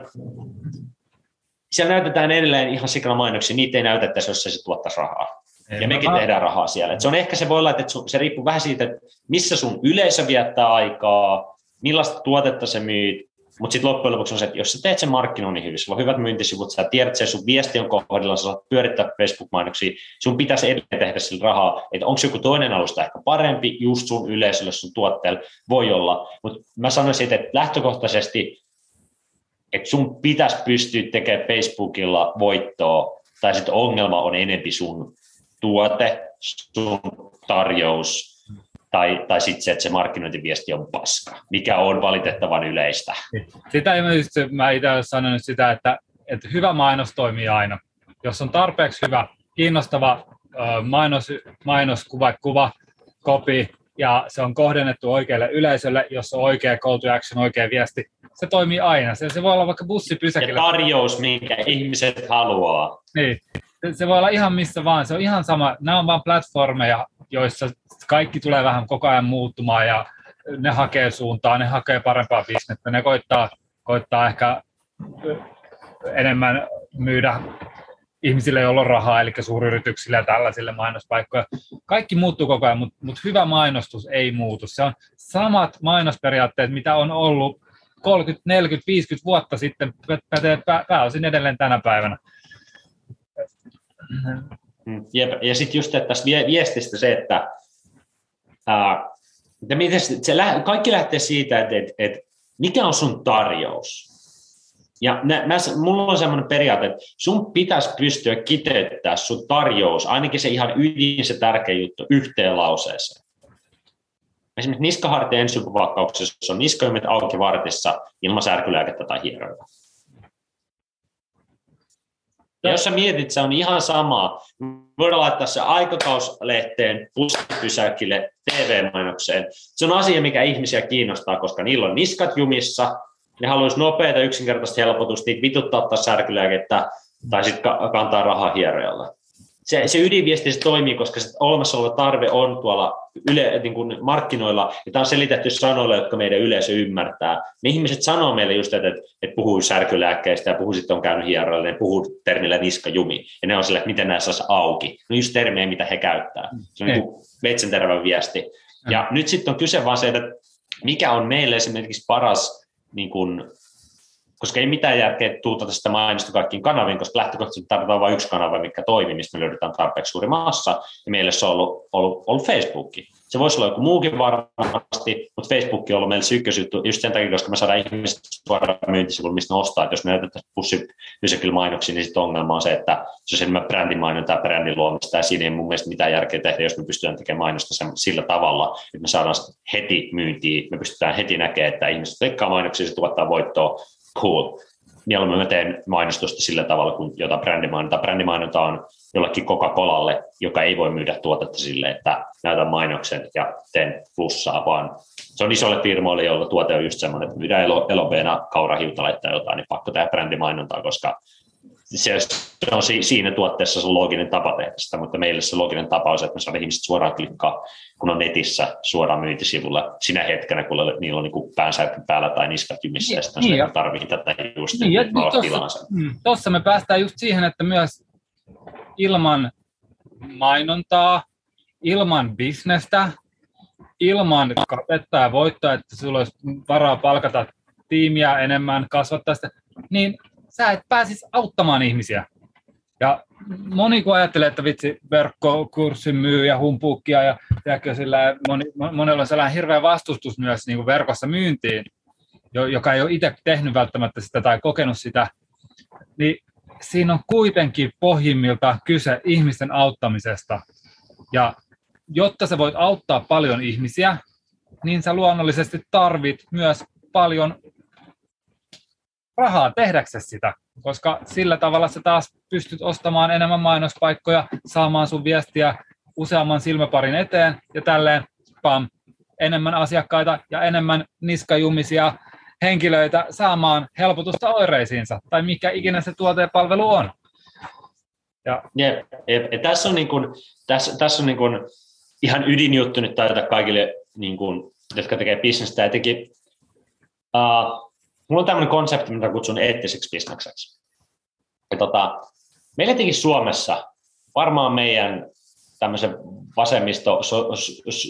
siellä näytetään edelleen ihan sikana mainoksia, niitä ei näytettäisi, jos se tuottaisi rahaa. Ja mekin tehdään rahaa siellä. Et se on ehkä se voi olla, että se riippuu vähän siitä, että missä sun yleisö viettää aikaa, millaista tuotetta se myyt, mutta sitten loppujen lopuksi on se, että jos sä teet sen markkinoinnin hyvin, sulla on hyvät myyntisivut, sä tiedät, että sun viesti on kohdilla, sä saat pyörittää Facebook-mainoksia, sun pitäisi edelleen tehdä sillä rahaa, että onko joku toinen alusta ehkä parempi just sun yleisölle, sun tuotteelle, voi olla, mutta mä sanoisin, että lähtökohtaisesti, että sun pitäisi pystyä tekemään Facebookilla voittoa, tai sitten ongelma on enempi sun tuote, sun tarjous tai, tai sitten se, että se markkinointiviesti on paska, mikä on valitettavan yleistä. Sitä ei mä, just, mä itse olen sanonut sitä, että, että hyvä mainos toimii aina. Jos on tarpeeksi hyvä, kiinnostava mainos, mainos kuva, kuva, kopi, ja se on kohdennettu oikealle yleisölle, jos on oikea call to action, oikea viesti, se toimii aina. Se, se voi olla vaikka bussipysäkillä. Ja tarjous, minkä ihmiset haluaa. Niin se voi olla ihan missä vaan, se on ihan sama. Nämä on vain platformeja, joissa kaikki tulee vähän koko ajan muuttumaan ja ne hakee suuntaa, ne hakee parempaa bisnettä, ne koittaa, koittaa ehkä enemmän myydä ihmisille, joilla on rahaa, eli suuryrityksille ja tällaisille mainospaikkoja. Kaikki muuttuu koko ajan, mutta, mutta hyvä mainostus ei muutu. Se on samat mainosperiaatteet, mitä on ollut 30, 40, 50 vuotta sitten, pätee pääosin edelleen tänä päivänä. Mm, jep. Ja sitten just että tästä viestistä se, että ää, miten se, lä- kaikki lähtee siitä, että, että, että mikä on sun tarjous. Ja nä, nä, mulla on semmoinen periaate, että sun pitäisi pystyä kiteyttämään sun tarjous, ainakin se ihan ydin, se tärkeä juttu, yhteen lauseeseen. Esimerkiksi niskahartien ensivakkauksessa on niskoimet auki vartissa ilman särkylääkettä tai hieroilla. Ja jos sä mietit, se on ihan sama. Voidaan laittaa se aikakauslehteen, bussipysäkille, TV-mainokseen. Se on asia, mikä ihmisiä kiinnostaa, koska niillä on niskat jumissa, ne haluaisi nopeita, yksinkertaista helpotusta, niitä vituttaa ottaa särkylääkettä tai sitten kantaa rahaa hierojalle se, se ydinviesti se toimii, koska se olemassa oleva tarve on tuolla yle, niin kuin markkinoilla, ja tämä on selitetty sanoilla, jotka meidän yleisö ymmärtää. Ne ihmiset sanoo meille just, että, että puhuu särkylääkkeistä ja puhuu sitten on käynyt hieroille, ne puhuu termillä niskajumi, ja ne on sille, että miten nämä saisi auki. No just termejä, mitä he käyttää. Se on niin veitsentervä viesti. Ja mm. nyt sitten on kyse vaan se, että mikä on meille esimerkiksi paras niin kuin, koska ei mitään järkeä tuutata sitä mainosta kaikkiin kanaviin, koska lähtökohtaisesti tarvitaan vain yksi kanava, mikä toimii, mistä me löydetään tarpeeksi suuri massa, ja meille se on ollut, ollut, ollut Facebook. Se voisi olla joku muukin varmasti, mutta Facebook on ollut meille se ykkösjuttu just sen takia, koska me saadaan ihmiset suoraan myyntisivuille, mistä ne ostaa. Että jos me näytetään pussipysäkillä mainoksia, niin sitten ongelma on se, että se on enemmän brändimainonta ja brändin luomista, ja siinä ei mun mielestä mitään järkeä tehdä, jos me pystytään tekemään mainosta sen, sillä tavalla, että me saadaan heti myyntiin, me pystytään heti näkemään, että ihmiset tekkaa mainoksia, se tuottaa voittoa, cool. Mieluummin mä teen mainostusta sillä tavalla, kun jota brändimainonta. Brändimainonta on jollekin Coca-Colalle, joka ei voi myydä tuotetta sille, että näytän mainoksen ja teen plussaa, vaan se on isolle firmoille, joilla tuote on just semmoinen, että myydään elobeena kaurahiuta tai jotain, niin pakko tehdä brändimainontaa, koska se on siinä tuotteessa se looginen tapa tehdä sitä, mutta meille se looginen tapa on se, että me saadaan ihmiset suoraan klikkaa, kun on netissä suoraan myyntisivulla sinä hetkenä, kun niillä on niin päänsärky päällä tai niskat jymissä, ja sitten niin, tarvii tätä just, niin, ja tuossa, tuossa me päästään just siihen, että myös ilman mainontaa, ilman bisnestä, ilman katetta ja voittoa, että sulla olisi varaa palkata tiimiä enemmän, kasvattaa sitä, niin sä et pääsisi auttamaan ihmisiä. Ja moni kun ajattelee, että vitsi, verkkokurssin myy ja humpuukkia ja tiedätkö, sillä moni, monella on sellainen hirveä vastustus myös niin kuin verkossa myyntiin, joka ei ole itse tehnyt välttämättä sitä tai kokenut sitä, niin siinä on kuitenkin pohjimmilta kyse ihmisten auttamisesta. Ja jotta sä voit auttaa paljon ihmisiä, niin sä luonnollisesti tarvit myös paljon rahaa tehdäksesi sitä, koska sillä tavalla sä taas pystyt ostamaan enemmän mainospaikkoja, saamaan sun viestiä useamman silmäparin eteen ja tälleen pam, enemmän asiakkaita ja enemmän niskajumisia henkilöitä saamaan helpotusta oireisiinsa tai mikä ikinä se tuote ja palvelu on. Ja. Ja, ja, ja tässä on, niin kuin, tässä, tässä on niin kuin ihan ydinjuttu nyt tajuta kaikille, niin kuin, jotka tekee bisnestä. Etenkin, uh, mulla on tämmöinen konsepti, mitä kutsun eettiseksi bisnekseksi. Ja tota, meillä etenkin Suomessa, varmaan meidän tämmöisen vasemmisto so,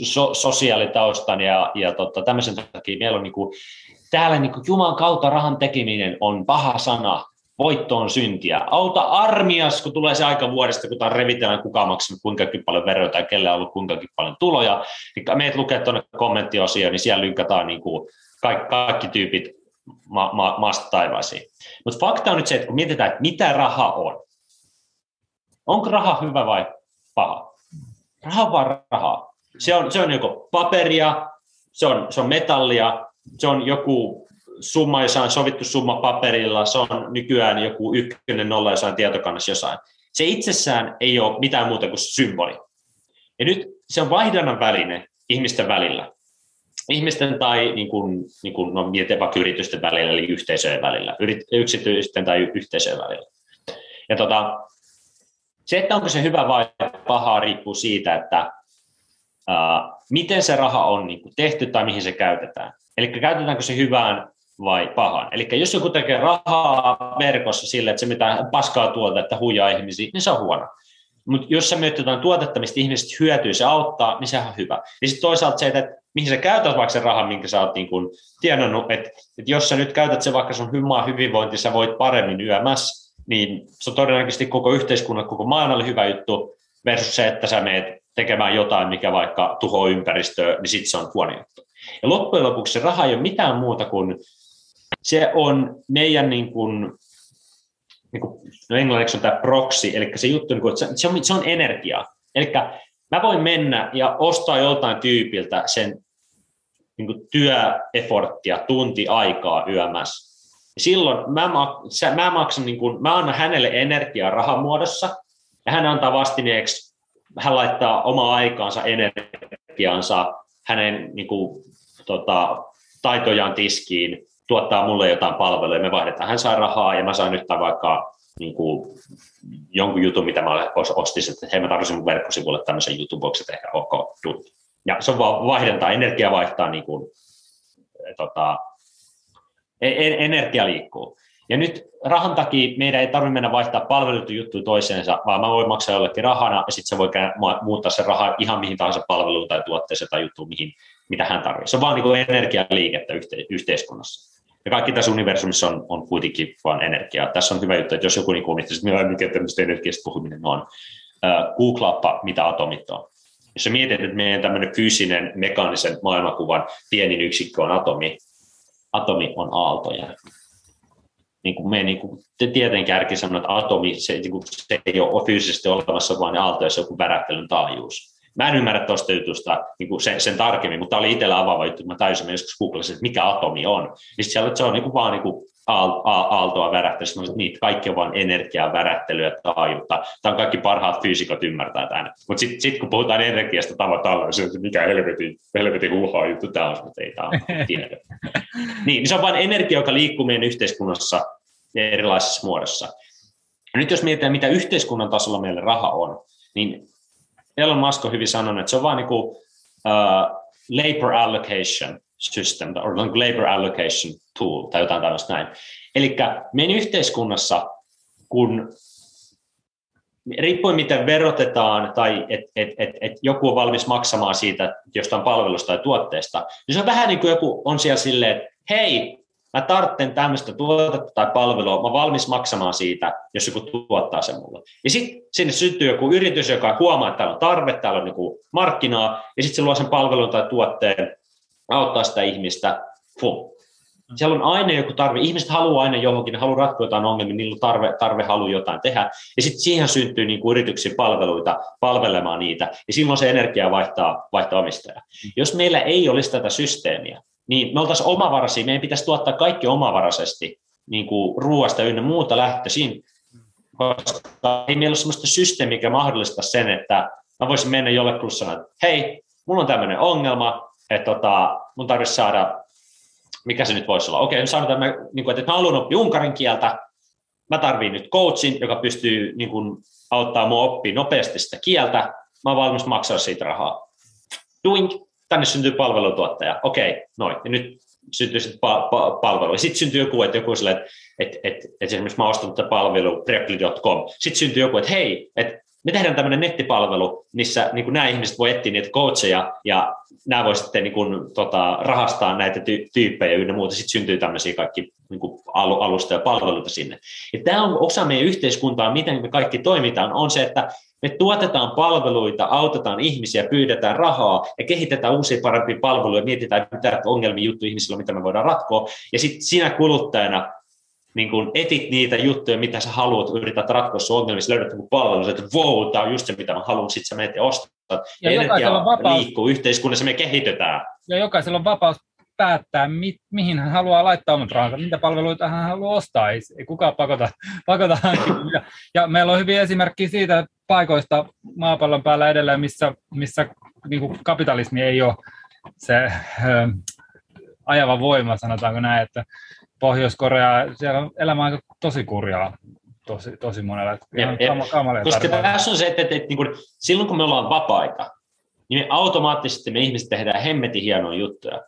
so, sosiaalitaustan ja, ja tota, tämmöisen takia meillä on niinku, täällä niinku Jumalan kautta rahan tekeminen on paha sana, voitto on syntiä. Auta armias, kun tulee se aika vuodesta, kun tämä revitellään kuka maksanut kuinka paljon veroja tai kelle on ollut kuinka paljon tuloja. Niin meidät lukee tuonne kommenttiosioon, niin siellä lynkataan niin kuin kaikki, kaikki tyypit ma- ma- maasta taivaisiin. Mutta fakta on nyt se, että kun mietitään, että mitä raha on. Onko raha hyvä vai paha? Raha on vaan rahaa. Se on, se on joko paperia, se on, se on metallia, se on joku summa, jossa on sovittu summa paperilla, se on nykyään joku ykkönen nolla jossain tietokannassa jossain. Se itsessään ei ole mitään muuta kuin symboli. Ja nyt se on vaihdannan väline ihmisten välillä ihmisten tai niin kuin, niin kuin, no, mietin vaikka yritysten välillä, eli yhteisöjen välillä, yksityisten tai yhteisöjen välillä. Ja tota, se, että onko se hyvä vai paha, riippuu siitä, että ää, miten se raha on niin kuin tehty tai mihin se käytetään. Eli käytetäänkö se hyvään vai pahaan. Eli jos joku tekee rahaa verkossa sille, että se mitä paskaa tuotetta huijaa ihmisiä, niin se on huono. Mutta jos sä myyt jotain tuotetta, mistä ihmiset hyötyy, se auttaa, niin sehän on hyvä. Ja sitten toisaalta se, että mihin sä käytät vaikka sen rahan, minkä sä oot niin kun tienannut, että, että jos sä nyt käytät se vaikka sun hyvää hyvinvointi, sä voit paremmin yömässä, niin se on todennäköisesti koko yhteiskunnan, koko maailmalle hyvä juttu, versus se, että sä meet tekemään jotain, mikä vaikka tuhoaa ympäristöä, niin sitten se on huono juttu. Ja loppujen lopuksi se raha ei ole mitään muuta kuin, se on meidän niin kuin, niin kuin, no englanniksi on tämä proxy, eli se juttu, niin kuin, että se, on, se on energiaa. Eli mä voin mennä ja ostaa joltain tyypiltä sen niin työeforttia, tunti aikaa yömässä. Silloin mä, mä maksan, niin kuin, mä annan hänelle energiaa rahan muodossa, ja hän antaa vastineeksi, hän laittaa omaa aikaansa, energiaansa, hänen niin kuin, tota, taitojaan tiskiin, tuottaa mulle jotain palveluja, me vaihdetaan, hän saa rahaa ja mä saan nyt vaikka niin kuin, jonkun jutun, mitä mä ostin, että hei mä tarvitsin mun verkkosivulle tämmöisen jutun, voiko se tehdä, ok, Ja se on vaan vaihdantaa, energia vaihtaa, niin kuin, tota, e-, energia liikkuu. Ja nyt rahan takia meidän ei tarvitse mennä vaihtaa palveluita juttuja toiseensa, vaan mä voin maksaa jollekin rahana ja sitten se voi muuttaa se raha ihan mihin tahansa palveluun tai tuotteeseen tai juttuun, mihin, mitä hän tarvitsee. Se on vaan niin energialiikettä yhte, yhteiskunnassa. Ja kaikki tässä universumissa on, on kuitenkin vain energiaa. Tässä on hyvä juttu, että jos joku niin että mikä tämmöistä energiasta puhuminen on, uh, googlaappa, mitä atomit on. Jos sä mietit, että meidän tämmöinen fyysinen, mekaanisen maailmankuvan pienin yksikkö on atomi, atomi on aaltoja niin kuin me niin kuin tieteen kärki sanoo, että atomi se, niin kuin, se ei ole fyysisesti olemassa, vaan aalto on joku värähtelyn taajuus. Mä en ymmärrä tuosta jutusta niin kuin sen, sen, tarkemmin, mutta tämä oli itsellä avaava juttu, mä täysin mä joskus googlasin, että mikä atomi on. Niin siellä, että se on niin kuin vaan niin kuin aaltoa värähtelyä, että niitä kaikki on vain energiaa, värähtelyä, taajuutta. Tämä on kaikki parhaat fyysikot ymmärtää tämän. Mutta sitten sit, kun puhutaan energiasta tavataan, se on mikä helvetin, helvetin huuhaa juttu tämä on, mutta ei tämä ole tiedä. niin, niin, se on vain energia, joka liikkuu meidän yhteiskunnassa erilaisessa muodossa. Ja nyt jos mietitään, mitä yhteiskunnan tasolla meille raha on, niin Elon Musk on hyvin sanonut, että se on vain niin uh, labor allocation system, tai labor allocation tool, tai jotain tällaista näin. Eli meidän yhteiskunnassa, kun riippuen miten verotetaan tai että et, et, et joku on valmis maksamaan siitä jostain palvelusta tai tuotteesta, niin se on vähän niin kuin joku on siellä silleen, että hei, mä tarvitsen tämmöistä tuotetta tai palvelua, mä valmis maksamaan siitä, jos joku tuottaa sen mulle. Ja sitten sinne syntyy joku yritys, joka huomaa, että täällä on tarve, täällä on niin markkinaa, ja sitten se luo sen palvelun tai tuotteen, auttaa sitä ihmistä, Fuh. Siellä on aina joku tarve. Ihmiset haluaa aina johonkin, ne haluaa ratkoa jotain ongelmia, niillä on tarve, tarve halu jotain tehdä. Ja sitten siihen syntyy niin kuin yrityksiä palveluita palvelemaan niitä, ja silloin se energia vaihtaa, vaihtaa omistajaa. Jos meillä ei olisi tätä systeemiä, niin me oltaisiin omavaraisia, meidän pitäisi tuottaa kaikki omavaraisesti, niin kuin ruoasta ynnä muuta lähtöisin, koska ei meillä ole sellaista systeemiä, mikä mahdollistaa sen, että mä voisin mennä jollekulle sanoa, että hei, mulla on tämmöinen ongelma, että tota, mun tarvitsisi saada, mikä se nyt voisi olla, okei, sanotaan, että niin kuin, että mä haluan oppia unkarin kieltä, mä tarviin nyt coachin, joka pystyy niin kuin, auttaa mua oppia nopeasti sitä kieltä, mä oon valmis maksaa siitä rahaa. Doink, tänne syntyy palvelutuottaja, okei, noin, ja nyt syntyy sitten pa- pa- palvelu. Sitten syntyy joku, että joku sille, että että että, että esimerkiksi mä ostan tätä palvelu Preply.com. Sitten syntyy joku, että hei, että me tehdään tämmöinen nettipalvelu, missä niin nämä ihmiset voi etsiä niitä coacheja ja nämä voi sitten niin kuin, tota, rahastaa näitä ty- tyyppejä ynnä muuta. Sitten syntyy tämmöisiä kaikki niin kuin alusta ja palveluita sinne. Ja tämä on osa meidän yhteiskuntaa, miten me kaikki toimitaan, on se, että me tuotetaan palveluita, autetaan ihmisiä, pyydetään rahaa ja kehitetään uusia parempia palveluja, mietitään, mitä ongelmia juttu ihmisillä on, mitä me voidaan ratkoa. Ja sitten sinä kuluttajana niin kun etit niitä juttuja, mitä sä haluat, yrität ratkoa sun ongelmia, löydät joku palvelu, että wow, tämä on just se, mitä mä haluan, sitten sä menet ja ostat. Ja, ja energia vapaus, liikkuu yhteiskunnassa, me kehitetään. Ja jokaisella on vapaus päättää, mi, mihin hän haluaa laittaa omat rahansa, mitä palveluita hän haluaa ostaa, ei, ei kukaan pakota, pakota ja, ja meillä on hyviä esimerkkejä siitä paikoista maapallon päällä edelleen, missä, missä niin kuin kapitalismi ei ole se ö, ajava voima, sanotaanko näin, että Pohjois-Korea, siellä on elämä aika tosi kurjaa tosi, tosi monella. Jep. Koska tässä on se, että, että, että, että niin kuin, silloin kun me ollaan vapaita, niin me automaattisesti me ihmiset tehdään hemmetin hienoja juttuja.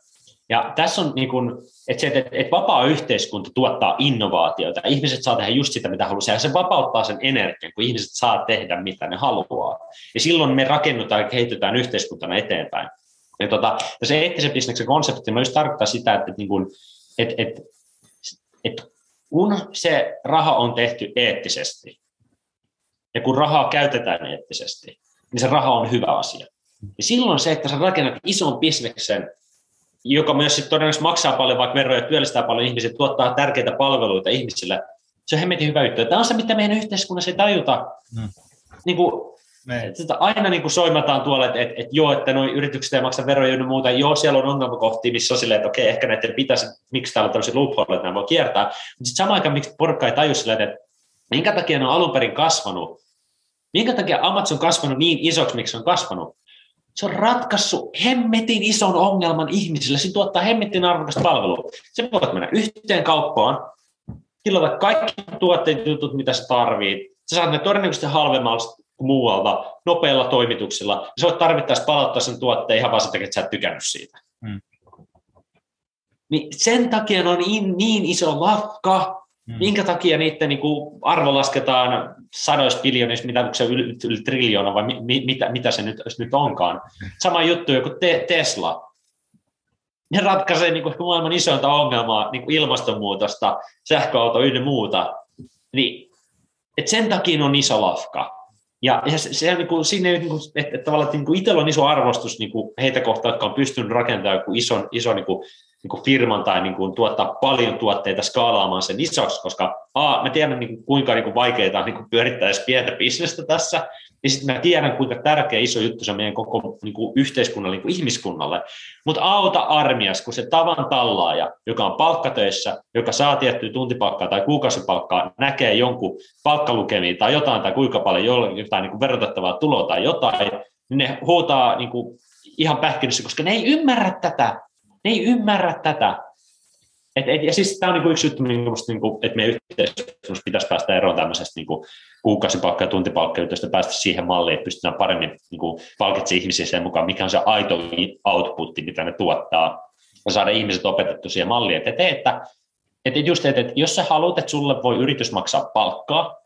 Ja tässä on niin kuin, että, se, että, että vapaa yhteiskunta tuottaa innovaatioita. Ihmiset saa tehdä just sitä, mitä haluaa. Ja se vapauttaa sen energian, kun ihmiset saa tehdä, mitä ne haluaa. Ja silloin me rakennutaan ja kehitytään yhteiskuntana eteenpäin. Ja tota, se eettisen bisneksen konsepti myös tarkoittaa sitä, että, niin kuin, että, että, että kun se raha on tehty eettisesti, ja kun rahaa käytetään eettisesti, niin se raha on hyvä asia. Ja silloin se, että sä rakennat ison bisneksen, joka myös sit todennäköisesti maksaa paljon vaikka veroja, työllistää paljon ihmisiä, tuottaa tärkeitä palveluita ihmisille, se on hemmetin hyvä juttu. Tämä on se, mitä meidän yhteiskunnassa ei tajuta. Mm. Niin kuin, Et sitä aina niin kuin soimataan tuolla, että, että, että joo, että nuo yritykset ei maksa veroja ja muuta. Joo, siellä on ongelmakohtia, missä on silleen, että okei, ehkä näiden pitäisi, miksi täällä on tämmöisiä loophole, että nämä voi kiertää. Mutta sitten samaan aikaan, miksi porukka ei taju silleen, että minkä takia ne on alun perin kasvanut, minkä takia Amazon on kasvanut niin isoksi, miksi se on kasvanut. Se on ratkaissut hemmetin ison ongelman ihmisille. Se tuottaa hemmetin arvokasta palvelua. Se voit mennä yhteen kauppaan, tilata kaikki tuotteet jutut, mitä sä tarvit. Sä saat ne todennäköisesti halvemmalla muualta nopeilla toimituksilla. Se voit tarvittaessa palauttaa sen tuotteen ihan vaan sen että sä et tykännyt siitä. Hmm. Niin sen takia on niin, niin iso lafka, hmm. minkä takia niiden niin kuin, arvo lasketaan sadoissa biljoonissa, mitä se yli, yli triljoona vai mi, mitä, mitä se nyt, nyt onkaan. Sama juttu joku te, Tesla. Ne ratkaisee niin kuin, maailman isointa ongelmaa, niin kuin ilmastonmuutosta, sähköauto ynnä muuta. Niin, et sen takia on iso lafka. Ja, ja se, se niin kuin, sinne, niin kuin, että, että tavallaan että niin kuin itsellä on iso arvostus niin kuin heitä kohtaan, jotka on pystynyt rakentamaan joku ison, iso niin kuin, niin kuin firman tai niin kuin, tuottaa paljon tuotteita skaalaamaan sen isoksi, koska a, mä tiedän niin kuin, kuinka niin kuin, vaikeaa on niin kuin, pyörittää edes pientä bisnestä tässä, niin sitten mä tiedän, kuinka tärkeä iso juttu se on meidän koko niin kuin, yhteiskunnalle, niin kuin ihmiskunnalle. Mutta auta armias, kun se tavan tallaaja, joka on palkkatöissä, joka saa tiettyä tuntipalkkaa tai kuukausipalkkaa, näkee jonkun palkkalukemiin tai jotain tai kuinka paljon jotain niin kuin verotettavaa tuloa tai jotain, niin ne huutaa niin kuin, ihan pähkinössä, koska ne ei ymmärrä tätä. Ne ei ymmärrä tätä. Et, et, ja siis tämä on niinku yksi juttu, musta, niinku, että meidän yhteiskunnassa pitäisi päästä eroon tämmöisestä niinku, kuukausipalkka- ja tuntipalkkajutusta päästä siihen malliin, että pystytään paremmin niinku, palkitsemaan ihmisiä sen mukaan, mikä on se aito outputti, mitä ne tuottaa, ja saada ihmiset opetettu siihen malliin. Että, että, että, että just, että, että jos sä haluat, että sulle voi yritys maksaa palkkaa,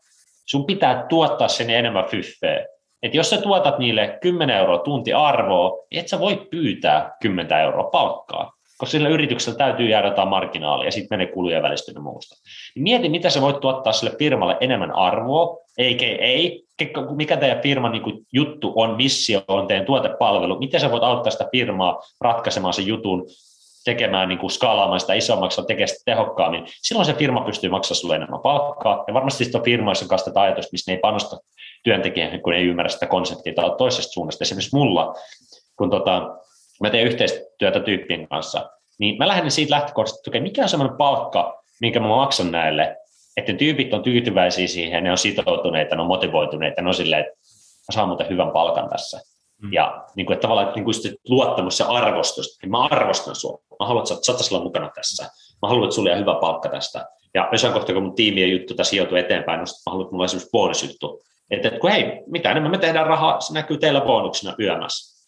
sun pitää tuottaa sen enemmän fyffeä. Että jos sä tuotat niille 10 euroa tunti arvoa, niin et sä voi pyytää 10 euroa palkkaa koska sillä yrityksellä täytyy jäädä jotain marginaalia ja sitten menee kulujen välistyminen muusta. Niin mieti, mitä sä voit tuottaa sille firmalle enemmän arvoa, eikä ei, mikä teidän firman niin juttu on, missio on teidän tuotepalvelu, miten sä voit auttaa sitä firmaa ratkaisemaan sen jutun, tekemään, niin kuin skaalaamaan sitä isommaksi, tekemään sitä tehokkaammin, silloin se firma pystyy maksamaan sinulle enemmän palkkaa. Ja varmasti sitten on firmoissa kanssa tätä missä ne ei panosta työntekijän, kun ei ymmärrä sitä konseptia tai toisesta suunnasta. Esimerkiksi mulla, kun tota, mä teen yhteistyötä tyyppien kanssa, niin mä lähden siitä lähtökohdasta, että mikä on semmoinen palkka, minkä mä maksan näille, että tyypit on tyytyväisiä siihen, ne on sitoutuneita, ne on motivoituneita, ne on silleen, että mä saan muuten hyvän palkan tässä. Mm. Ja niin kuin, että tavallaan niin kuin luottamus ja arvostus, että mä arvostan sua, mä haluan, että sä oot olla mukana tässä, mä haluan, että sulla on hyvä palkka tästä. Ja jossain kohtaa, kun mun tiimien juttu tässä sijoituu eteenpäin, niin mä haluan, että mulla on esimerkiksi bonusjuttu. Että, kun hei, mitä enemmän me tehdään rahaa, se näkyy teillä bonuksena yömässä.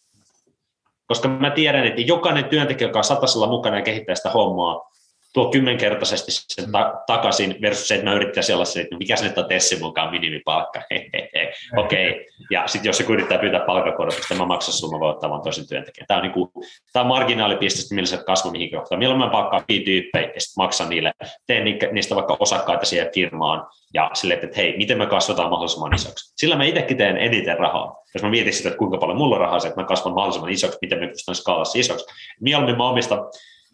Koska mä tiedän, että jokainen työntekijä, joka on satasella mukana ja kehittää sitä hommaa, tuo kymmenkertaisesti sen ta- takaisin versus se, että mä yrittää sellaisen, että mikä se nyt on Tessin mukaan minimipalkka. (laughs) Okei. Okay. Ja sitten jos se yrittää pyytää palkakorotusta, mä maksan sun, mä voin ottaa vaan toisen työntekijän. Tämä on, niin kuin, tämä on marginaalipiste, millä se kasvu mihin kohtaan. Milloin mä palkkaan tyyppejä ja sitten maksan niille, teen niistä vaikka osakkaita siihen firmaan ja sille, että hei, miten me kasvataan mahdollisimman isoksi. Sillä mä itsekin teen eniten rahaa. Jos mä mietin sitä, että kuinka paljon mulla on rahaa, että mä kasvan mahdollisimman isoksi, miten me pystytään skaalassa isoksi. Mieluummin mä omistan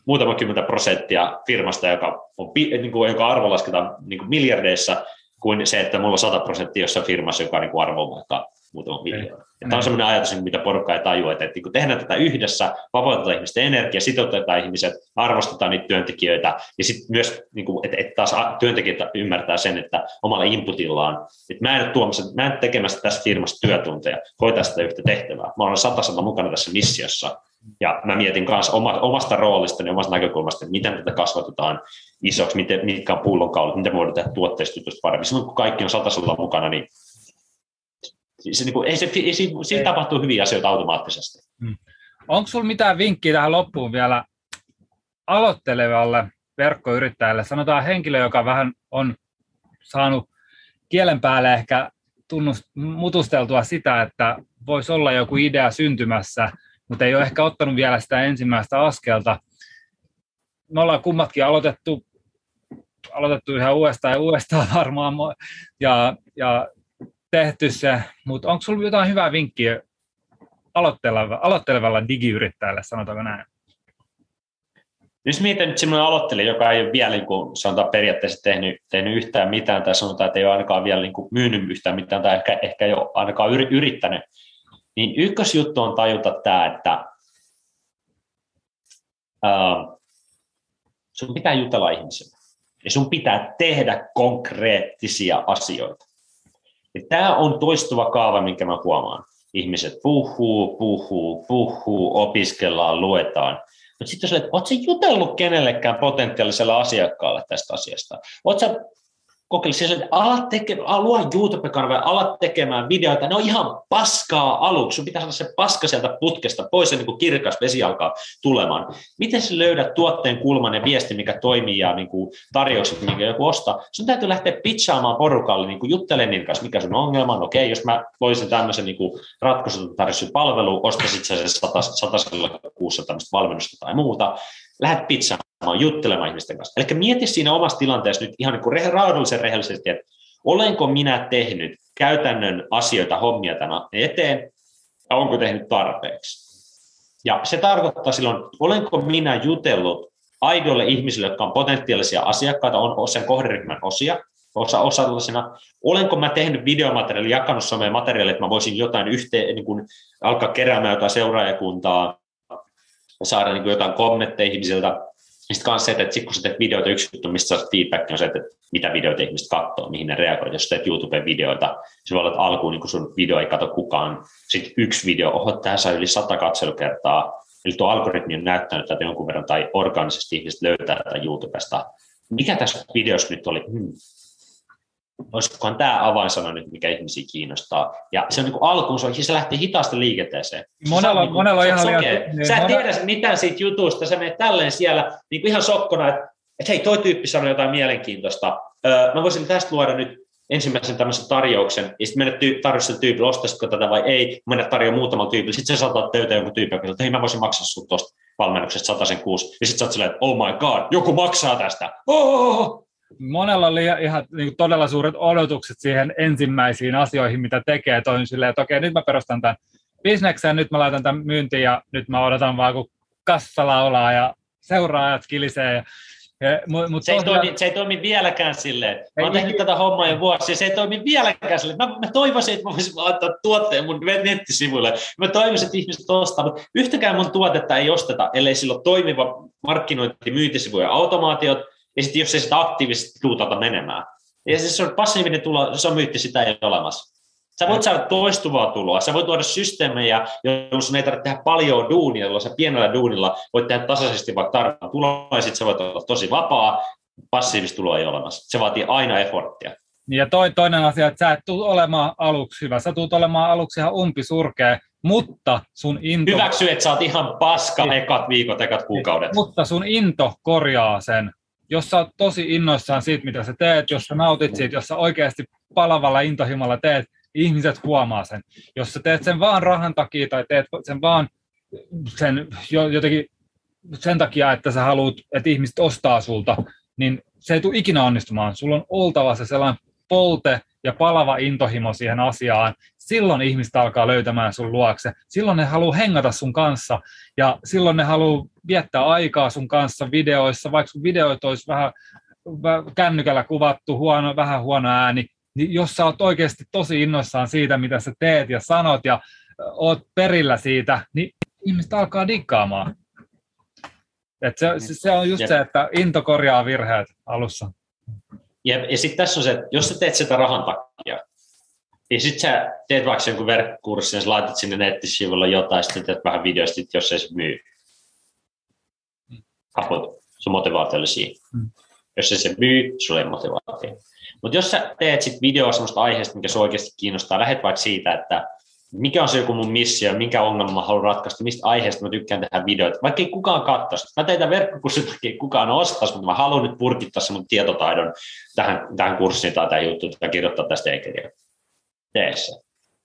muutama kymmentä prosenttia firmasta, joka, on, niin kuin, joka arvo lasketaan niin kuin miljardeissa, kuin se, että mulla on 100 prosenttia jossain firmassa, joka niin arvo on vaikka muutama miljoona. Tämä on sellainen ajatus, mitä porukka ei tajua, että, että niin tehdään tätä yhdessä, vapautetaan ihmisten energia, sitoutetaan ihmiset, arvostetaan niitä työntekijöitä, ja sitten myös, niin kuin, että, että taas työntekijät ymmärtää sen, että omalla inputillaan, että mä en, tuomassa, mä en tekemässä tässä firmassa työtunteja, hoitaa sitä yhtä tehtävää. Mä olen satasella mukana tässä missiossa, ja mä mietin myös omasta roolista ja omasta näkökulmasta, että miten tätä kasvatetaan isoksi, miten, mitkä on pullonkaulut, miten voidaan tehdä tuotteistutusta paremmin. Silloin kun kaikki on satasella mukana, niin se, niin kuin, ei se, ei, siinä, siinä tapahtuu hyviä asioita automaattisesti. Hmm. Onko sinulla mitään vinkkiä tähän loppuun vielä aloittelevalle verkkoyrittäjälle? Sanotaan henkilö, joka vähän on saanut kielen päälle ehkä tunnust, mutusteltua sitä, että voisi olla joku idea syntymässä, mutta ei ole ehkä ottanut vielä sitä ensimmäistä askelta. Me ollaan kummatkin aloitettu, aloitettu ihan uudestaan ja uudestaan varmaan, ja, ja tehty se, mutta onko sinulla jotain hyvää vinkkiä aloittelevalla, aloittelevalle digiyrittäjälle, sanotaanko näin? jos mietin nyt semmoinen aloittelija, joka ei ole vielä niin kuin, sanotaan periaatteessa tehnyt, tehnyt yhtään mitään, tai sanotaan, että ei ole ainakaan vielä niin kuin, myynyt yhtään mitään, tai ehkä, ehkä ei ole ainakaan yrittänyt, niin ykkösjuttu on tajuta tämä, että uh, sun pitää jutella ihmisille. Ja sun pitää tehdä konkreettisia asioita. Ja tämä on toistuva kaava, minkä mä huomaan. Ihmiset puhuu, puhuu, puhuu, opiskellaan, luetaan. Mutta sitten jos olet, oletko jutellut kenellekään potentiaaliselle asiakkaalle tästä asiasta? Oletko kokeile siis, että ala, teke, ala luo YouTube-kanavia, ala tekemään videoita, ne on ihan paskaa aluksi, sun pitää saada se paska sieltä putkesta pois, ja niin kuin kirkas vesi alkaa tulemaan. Miten sä löydät tuotteen kulman ja viesti, mikä toimii, ja niin kuin tarjoukset, minkä joku ostaa? Sun täytyy lähteä pitchaamaan porukalle, niin kuin juttelemaan niiden kanssa, mikä sun ongelma on, okei, jos mä voisin tämmöisen niin ratkaisun tarjossin palvelu, ostaisit sä sen satasella kuussa tämmöistä valmennusta tai muuta, lähdet pizzaamaan, juttelemaan ihmisten kanssa. Eli mieti siinä omassa tilanteessa nyt ihan niin kuin rehellisesti, että olenko minä tehnyt käytännön asioita, hommia tämän eteen, ja onko tehnyt tarpeeksi. Ja se tarkoittaa silloin, olenko minä jutellut aidoille ihmisille, jotka on potentiaalisia asiakkaita, on sen kohderyhmän osia, osa osallisena. Olenko mä tehnyt videomateriaalia, jakanut someen materiaalia, että mä voisin jotain yhteen, niin kuin alkaa keräämään jotain seuraajakuntaa, saada niin jotain kommentteja ihmisiltä. Sitten myös se, että sit kun sä teet videoita, yksi juttu, mistä saat feedback, on se, että mitä videoita ihmiset katsoo, mihin ne reagoivat. Jos teet YouTube-videoita, se voi olla, että alkuun niin kun sun video ei katso kukaan. Sitten yksi video, oho, tämä saa yli sata katselukertaa. Eli tuo algoritmi on näyttänyt että jonkun verran tai organisesti ihmiset löytää tätä YouTubesta. Mikä tässä videossa nyt oli? Hmm, olisikohan tämä avainsana nyt, mikä ihmisiä kiinnostaa. Ja se on niin alkuun, se, se lähti hitaasti liikenteeseen. Monella, niin monella se, ihan liian... Niin, sä et tiedä mitään siitä jutusta, sä menet tälleen siellä niin kuin ihan sokkona, että, että hei, toi tyyppi sanoi jotain mielenkiintoista. Öö, mä voisin tästä luoda nyt ensimmäisen tämmöisen tarjouksen, ja sitten mennä ty- tarjouksen tyypille, ostaisitko tätä vai ei, mennä tarjoa muutaman tyypille, sitten sä saatat töitä jonkun tyypin, että hei mä voisin maksaa sun tuosta valmennuksesta sen kuusi, ja sitten sä oot silleen, että oh my god, joku maksaa tästä, oh! Monella oli ihan niin kuin todella suuret odotukset siihen ensimmäisiin asioihin, mitä tekee. Toin silleen, että okei, nyt mä perustan tämän bisneksen, nyt mä laitan tämän myyntiin ja nyt mä odotan vaan, kun kassa laulaa ja seuraajat kilisee. Ja, ja, mut se, ei toimi, se ei toimi vieläkään silleen. Mä oon tehnyt tätä hommaa jo vuosia, se ei toimi vieläkään silleen. Mä, mä toivoisin, että mä voisin laittaa tuotteen mun nettisivuille. Mä toivoisin, että ihmiset ostaa, mutta yhtäkään mun tuotetta ei osteta, ellei sillä ole toimiva markkinointi, myyntisivu ja automaatiot, ja sitten jos ei sitä aktiivisesti tuutata menemään. Ja siis se on passiivinen tulo, se on myytti, sitä ei ole olemassa. Sä voit saada toistuvaa tuloa, sä voit tuoda systeemejä, joilla sun ei tarvitse tehdä paljon duunia, jolloin sä pienellä duunilla voit tehdä tasaisesti vaikka tarvitaan tuloa, ja sitten sä voit olla tosi vapaa, passiivista tuloa ei ole olemassa. Se vaatii aina efforttia. Ja toi, toinen asia, että sä et tule olemaan aluksi hyvä, sä tulet olemaan aluksi ihan umpisurkea, mutta sun into... Hyväksy, että sä oot ihan paska ekat viikot, ekat kuukaudet. Mutta sun into korjaa sen jos sä oot tosi innoissaan siitä, mitä sä teet, jos sä nautit siitä, jos sä oikeasti palavalla intohimolla teet, ihmiset huomaa sen. Jos sä teet sen vaan rahan takia tai teet sen vaan sen jotenkin sen takia, että sä haluat, että ihmiset ostaa sulta, niin se ei tule ikinä onnistumaan. Sulla on oltava se sellainen polte ja palava intohimo siihen asiaan. Silloin ihmiset alkaa löytämään sun luokse. Silloin ne haluaa hengata sun kanssa ja silloin ne haluaa viettää aikaa sun kanssa videoissa, vaikka sun videoit olisi vähän kännykällä kuvattu, huono, vähän huono ääni, niin jos sä oot oikeasti tosi innoissaan siitä, mitä sä teet ja sanot ja oot perillä siitä, niin ihmiset alkaa dikkaamaan. Et se, se on just se, että into korjaa virheet alussa. Ja, ja sitten tässä on se, että jos sä teet sitä rahan takia, niin sitten sä teet vaikka jonkun verkkokurssin, ja sä laitat sinne nettisivulla jotain, sitten teet vähän videosta, jos ei se myy. Kaput, sun motivaatio oli siinä. Mm. Jos ei se myy, sulla ei motivaatio. Mutta jos sä teet sit videoa sellaista aiheesta, mikä se oikeasti kiinnostaa, lähet vaikka siitä, että mikä on se joku mun missio, minkä ongelma mä haluan ratkaista, mistä aiheesta mä tykkään tehdä videoita. Vaikka ei kukaan katsoisi. Mä tein tämän verkkokurssin takia, kukaan ostaisi, mutta mä haluan nyt purkittaa sen mun tietotaidon tähän, tähän kurssiin tai tähän juttuun, tai kirjoittaa tästä e-kirjaa. Tee se.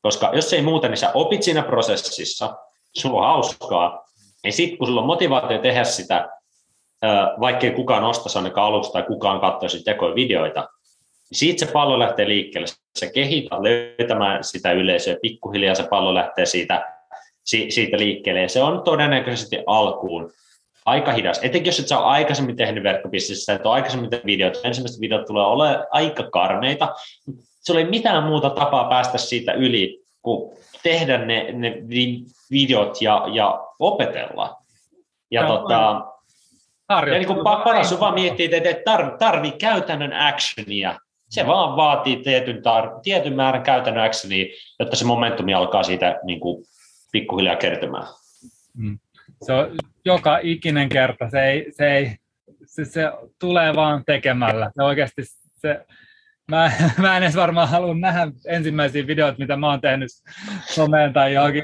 Koska jos ei muuta, niin sä opit siinä prosessissa, sulla on hauskaa, ja sitten kun sulla on motivaatio tehdä sitä, vaikkei kukaan ostaisi ainakaan aluksi tai kukaan katsoisi tekoja videoita, niin siitä se pallo lähtee liikkeelle. Se kehität löytämään sitä yleisöä, pikkuhiljaa se pallo lähtee siitä, siitä liikkeelle. Ja se on todennäköisesti alkuun aika hidas. Etenkin jos et sä ole aikaisemmin tehnyt verkkobisnessä, että on aikaisemmin tehnyt videot, ensimmäiset videot tulee olemaan aika karmeita. Se oli mitään muuta tapaa päästä siitä yli, kuin tehdä ne, ne videot ja, ja opetella. Ja, tota, ja niin kuin paras on vaan miettiä, että et tar, tarvii käytännön actionia. Se vaan vaatii tietyn, tar, tietyn määrän käytännön actionia, jotta se momentumi alkaa siitä niin kuin pikkuhiljaa kertymään. Mm. Se on joka ikinen kerta. Se, ei, se, ei, se, se tulee vaan tekemällä. Se oikeasti se, mä, (laughs) mä en edes varmaan halua nähdä ensimmäisiä videoita, mitä mä oon tehnyt someen tai johonkin.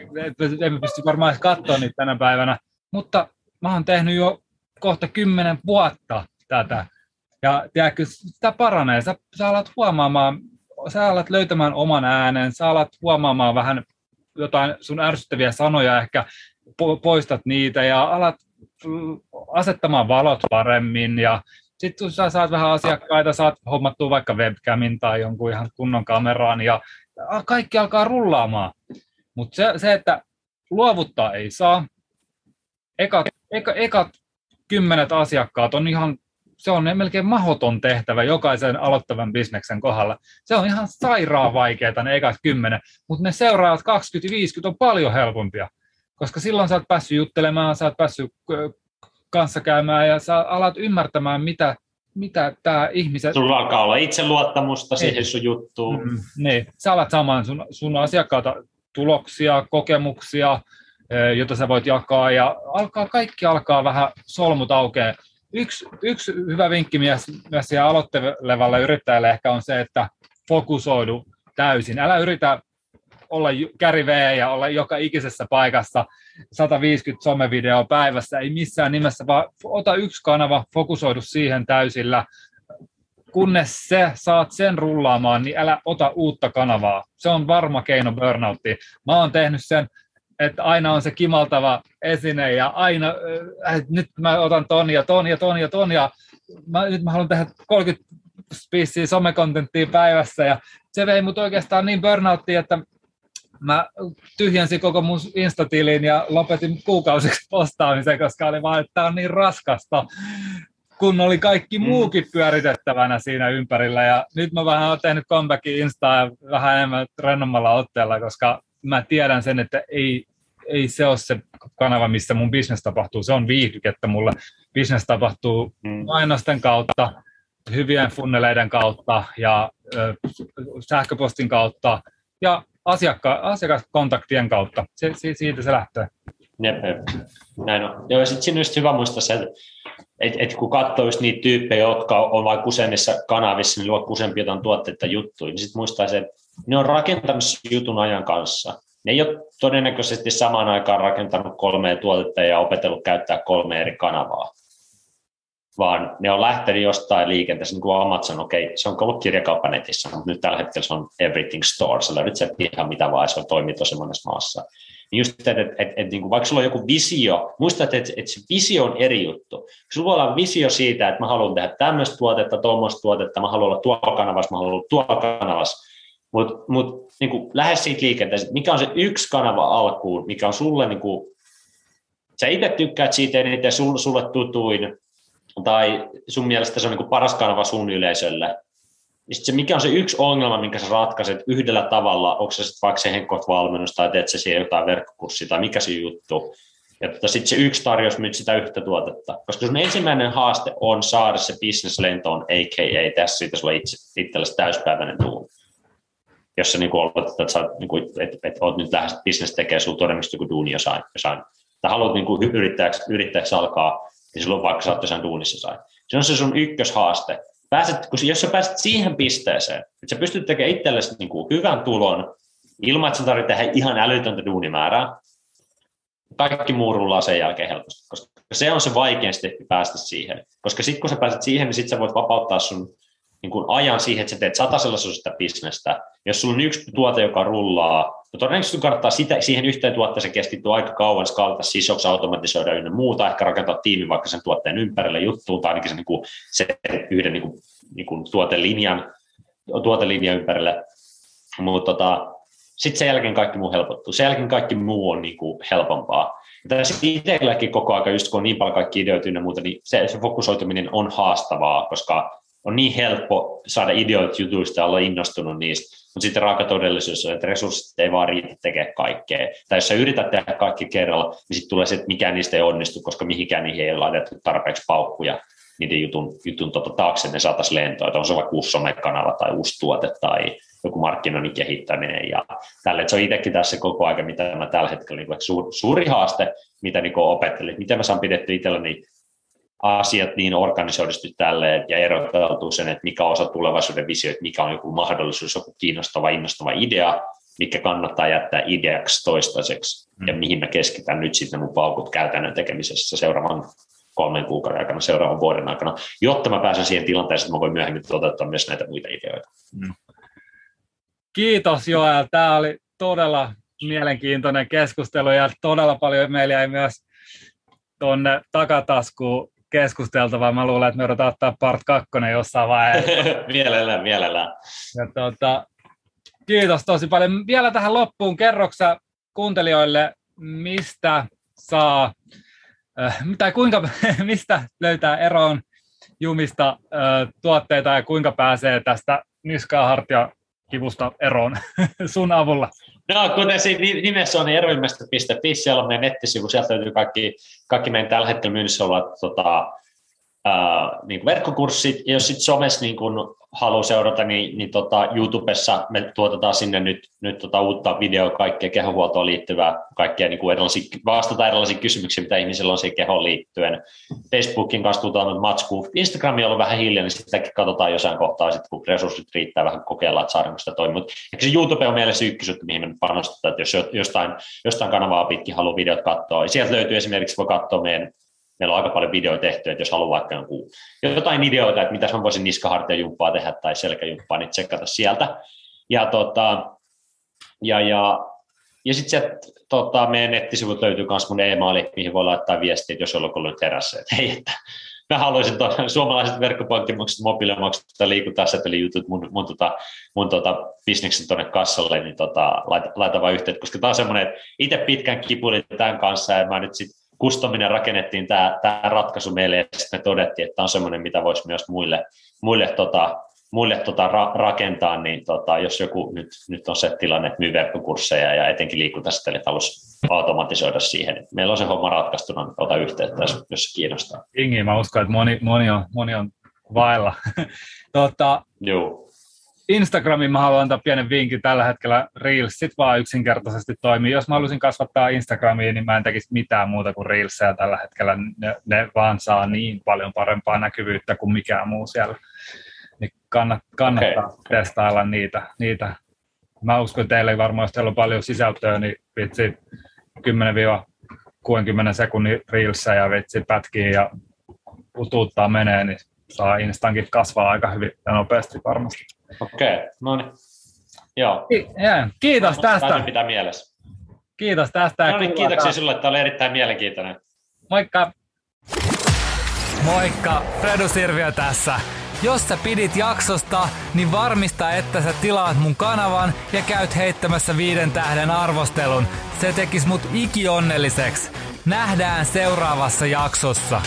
En pysty varmaan edes katsoa niitä tänä päivänä. Mutta mä oon tehnyt jo kohta kymmenen vuotta tätä. Ja tiedätkö, sitä paranee. Sä, sä alat huomaamaan, sä alat löytämään oman äänen, sä alat huomaamaan vähän jotain sun ärsyttäviä sanoja, ehkä poistat niitä ja alat asettamaan valot paremmin ja sitten kun sä saat vähän asiakkaita, saat hommattua vaikka webcamin tai jonkun ihan kunnon kameraan ja kaikki alkaa rullaamaan. Mutta se, se, että luovuttaa ei saa, ekat, eka, ekat kymmenet asiakkaat on ihan, se on melkein mahdoton tehtävä jokaisen aloittavan bisneksen kohdalla. Se on ihan sairaan vaikeaa ne ekat kymmenen, mutta ne seuraavat 20 50 on paljon helpompia, koska silloin sä oot päässyt juttelemaan, sä oot päässyt kanssa käymään ja sä alat ymmärtämään, mitä, mitä tämä ihmiset... Sulla alkaa olla itseluottamusta Ei. siihen sun juttuun. Mm, niin, sä alat saamaan sun, sun asiakkaata tuloksia, kokemuksia, jota sä voit jakaa ja alkaa, kaikki alkaa vähän solmut aukeaa. Yksi, yksi hyvä vinkki myös, myös aloittelevalle yrittäjälle ehkä on se, että fokusoidu täysin. Älä yritä olla kärivejä ja olla joka ikisessä paikassa 150 somevideoa päivässä, ei missään nimessä, vaan ota yksi kanava, fokusoidu siihen täysillä, kunnes se saat sen rullaamaan, niin älä ota uutta kanavaa. Se on varma keino burnouttiin. Mä oon tehnyt sen, että aina on se kimaltava esine ja aina, äh, nyt mä otan ton ja ton ja ton ja ton ja mä, nyt mä haluan tehdä 30 spiisiä somekontenttia päivässä ja se vei mut oikeastaan niin burnouttiin, että mä tyhjensin koko mun Instatilin ja lopetin kuukausiksi postaamisen, koska oli vaan, että tämä on niin raskasta, kun oli kaikki mm. muukin pyöritettävänä siinä ympärillä. Ja nyt mä vähän olen tehnyt comebackin Instaa ja vähän enemmän rennommalla otteella, koska mä tiedän sen, että ei, ei se ole se kanava, missä mun business tapahtuu. Se on viihdykettä mulle. Business tapahtuu mm. mainosten kautta, hyvien funneleiden kautta ja ö, sähköpostin kautta ja asiakka- asiakaskontaktien kautta. Se, siitä se lähtee. Jep, näin on. Joo, sitten siinä on just hyvä muistaa se, että et, et kun katsoo just niitä tyyppejä, jotka on vain useimmissa kanavissa, niin luo useampia jotain tuotteita juttuja, niin sitten muistaa se, että ne on rakentanut jutun ajan kanssa. Ne ei ole todennäköisesti samaan aikaan rakentanut kolmea tuotetta ja opetellut käyttää kolme eri kanavaa vaan ne on lähtenyt jostain liikenteessä, niin kuin Amazon, okei, okay, se on ollut kirjakauppa netissä, mutta nyt tällä hetkellä se on Everything Store, sä löydät se ihan mitä vaan, se toimii tosi monessa maassa. Niin just, että et, et, et, niin vaikka sulla on joku visio, muista, että et, et se visio on eri juttu. Sulla voi olla visio siitä, että mä haluan tehdä tämmöistä tuotetta, tuommoista tuotetta, mä haluan olla tuolla kanavassa, mä haluan olla tuolla kanavassa, mutta mut, niin lähes siitä liikenteestä, mikä on se yksi kanava alkuun, mikä on sulle, niin kuin, sä itse tykkäät siitä eniten, sulle tutuin, tai sun mielestä se on niin paras kanava sun yleisölle, niin se, mikä on se yksi ongelma, minkä sä ratkaiset yhdellä tavalla, onko se sitten vaikka se henkkoht valmennus tai teet se siellä jotain verkkokurssia tai mikä se juttu, ja tota, sitten se yksi tarjous myyt sitä yhtä tuotetta. Koska sun ensimmäinen haaste on saada se business lentoon, a.k.a. tässä siitä sulla itse, itsellesi täyspäiväinen duuni. Jos sä niin oletat, että sä niin kuin, et, et, oot nyt lähes business tekee, sulla todennäköisesti joku duuni jossain, jossain tai haluat niin kuin yrittäjäksi, yrittäjäksi alkaa, niin silloin vaikka sä jossain duunissa sai. Se on se sun ykköshaaste. Pääset, kun jos sä pääset siihen pisteeseen, että sä pystyt tekemään itsellesi niin kuin hyvän tulon, ilman että sä tarvitsee tehdä ihan älytöntä duunimäärää, kaikki muu rullaa sen jälkeen helposti, koska se on se vaikein päästä siihen. Koska sitten kun sä pääset siihen, niin sitten sä voit vapauttaa sun niin kuin ajan siihen, että sä teet satasella sitä bisnestä. Jos sulla on yksi tuote, joka rullaa, No todennäköisesti kannattaa sitä, siihen yhteen tuotteeseen keskittyä aika kauan, skaalata sisoksi, automatisoida ynnä muuta, ehkä rakentaa tiimi vaikka sen tuotteen ympärille juttuun, tai ainakin se, niin kuin, se yhden niin kuin, niin kuin tuotelinjan, tuotelinjan ympärille. Mutta tota, sitten sen jälkeen kaikki muu helpottuu. Sen jälkeen kaikki muu on niin kuin helpompaa. Tässä itselläkin koko ajan, just kun on niin paljon kaikki ideoita ja muuta, niin se, se fokusoituminen on haastavaa, koska on niin helppo saada ideoita jutuista ja olla innostunut niistä, mutta sitten raaka todellisuus on, että resurssit ei vaan riitä tekemään kaikkea. Tai jos sä yrität tehdä kaikki kerralla, niin sitten tulee se, että mikään niistä ei onnistu, koska mihinkään niihin ei ole laitettu tarpeeksi paukkuja niiden jutun, jutun tota, taakse, ne saataisiin lentoa, että on se vaikka uusi somekanava tai uusi tuote tai joku markkinoinnin kehittäminen ja tälle. Se on itsekin tässä koko ajan, mitä mä tällä hetkellä niin suur, suuri haaste, mitä niin opettelin, miten mä saan pidetty itselleni asiat niin organisoidusti tälleen ja eroteltu sen, että mikä on osa tulevaisuuden visio, että mikä on joku mahdollisuus, joku kiinnostava, innostava idea, mikä kannattaa jättää ideaksi toistaiseksi mm. ja mihin mä keskitän nyt sitten mun paukut käytännön tekemisessä seuraavan kolmen kuukauden aikana, seuraavan vuoden aikana, jotta mä pääsen siihen tilanteeseen, että mä voin myöhemmin toteuttaa myös näitä muita ideoita. Mm. Kiitos Joel, tämä oli todella mielenkiintoinen keskustelu ja todella paljon meillä jäi myös tuonne takataskuun keskusteltavaa. Mä luulen, että me odotetaan ottaa part kakkonen jossain vaiheessa. (laughs) mielellään, mielellään. Ja tuota, kiitos tosi paljon. Vielä tähän loppuun kerroksa kuuntelijoille, mistä saa, äh, tai kuinka, (laughs) mistä löytää eroon jumista äh, tuotteita ja kuinka pääsee tästä niskaa hartia kivusta eroon (laughs) sun avulla? No, kuten siinä nimessä on, niin ervimestä.fi, siellä on meidän nettisivu, sieltä löytyy kaikki, kaikki meidän tällä hetkellä myynnissä olevat tota, niin kuin verkkokurssit, ja jos sitten somessa niin kuin haluaa seurata, niin, niin tota, YouTubessa me tuotetaan sinne nyt, nyt tota uutta videoa, kaikkea kehohuoltoon liittyvää, kaikkea niin erilaisia, vastata erilaisia kysymyksiä, mitä ihmisillä on siihen kehoon liittyen. Facebookin kanssa tuotaan matskuu. Instagrami on ollut vähän hiljainen, niin sitäkin katsotaan jossain kohtaa, sit, kun resurssit riittää vähän kokeilla, että saadaanko sitä toimia. Mutta se YouTube on mielessä ykkösyyttä, mihin me panostetaan, että jos jostain, jostain kanavaa pitkin haluaa videot katsoa, ja sieltä löytyy esimerkiksi, voi katsoa meidän meillä on aika paljon videoita tehty, että jos haluaa vaikka jonkun, jotain ideoita, että mitä mä voisin niskahartiajumppaa tehdä tai selkäjumppaa, niin tsekata sieltä. Ja, tota, ja, ja, ja sitten se tota, meidän nettisivut löytyy myös mun e-maili, mihin voi laittaa viestiä, että jos on ollut nyt herässä, että hei, että mä haluaisin to, suomalaiset verkkopankkimaksut, mobiilimaksut tai jutut mun, mun, tota, mun tota, bisneksen tuonne kassalle, niin tota, laita, laita vaan yhteyttä, koska tämä on semmoinen, että itse pitkän kipulin tämän kanssa ja mä nyt sitten kustominen rakennettiin tämä, tämä ratkaisu meille ja sitten me todettiin, että tämä on semmoinen, mitä voisi myös muille, muille, tota, muille tota ra- rakentaa, niin tota, jos joku nyt, nyt on se tilanne, että myy verkkokursseja ja etenkin liikuntasettelit halusi automatisoida siihen. Niin meillä on se homma ratkaistuna, niin ota yhteyttä, jos, jos se kiinnostaa. Ingi, mä uskon, että moni, moni, on, moni on vailla. (laughs) tota, Joo. Instagramiin mä haluan antaa pienen vinkin tällä hetkellä. Reelsit vaan yksinkertaisesti toimii. Jos mä haluaisin kasvattaa Instagramiin, niin mä en tekisi mitään muuta kuin Reelsia tällä hetkellä. Ne, ne vaan saa niin paljon parempaa näkyvyyttä kuin mikään muu siellä. Niin kannat, kannattaa okay. testailla niitä, niitä. Mä uskon, ei varmaan, jos teillä on paljon sisältöä, niin vitsi 10-60 sekunnin Reelsia ja vitsi pätkii ja utuuttaa menee, niin saa Instankin kasvaa aika hyvin ja nopeasti varmasti. Okei, okay, no niin. Joo. Ki- yeah. Kiitos no, tästä. Täytyy pitää mielessä. Kiitos tästä. No niin, kiitoksia sinulle, että oli erittäin mielenkiintoinen. Moikka. Moikka, Fredu Sirviö tässä. Jos sä pidit jaksosta, niin varmista, että sä tilaat mun kanavan ja käyt heittämässä viiden tähden arvostelun. Se tekis mut ikionnelliseksi. Nähdään seuraavassa jaksossa.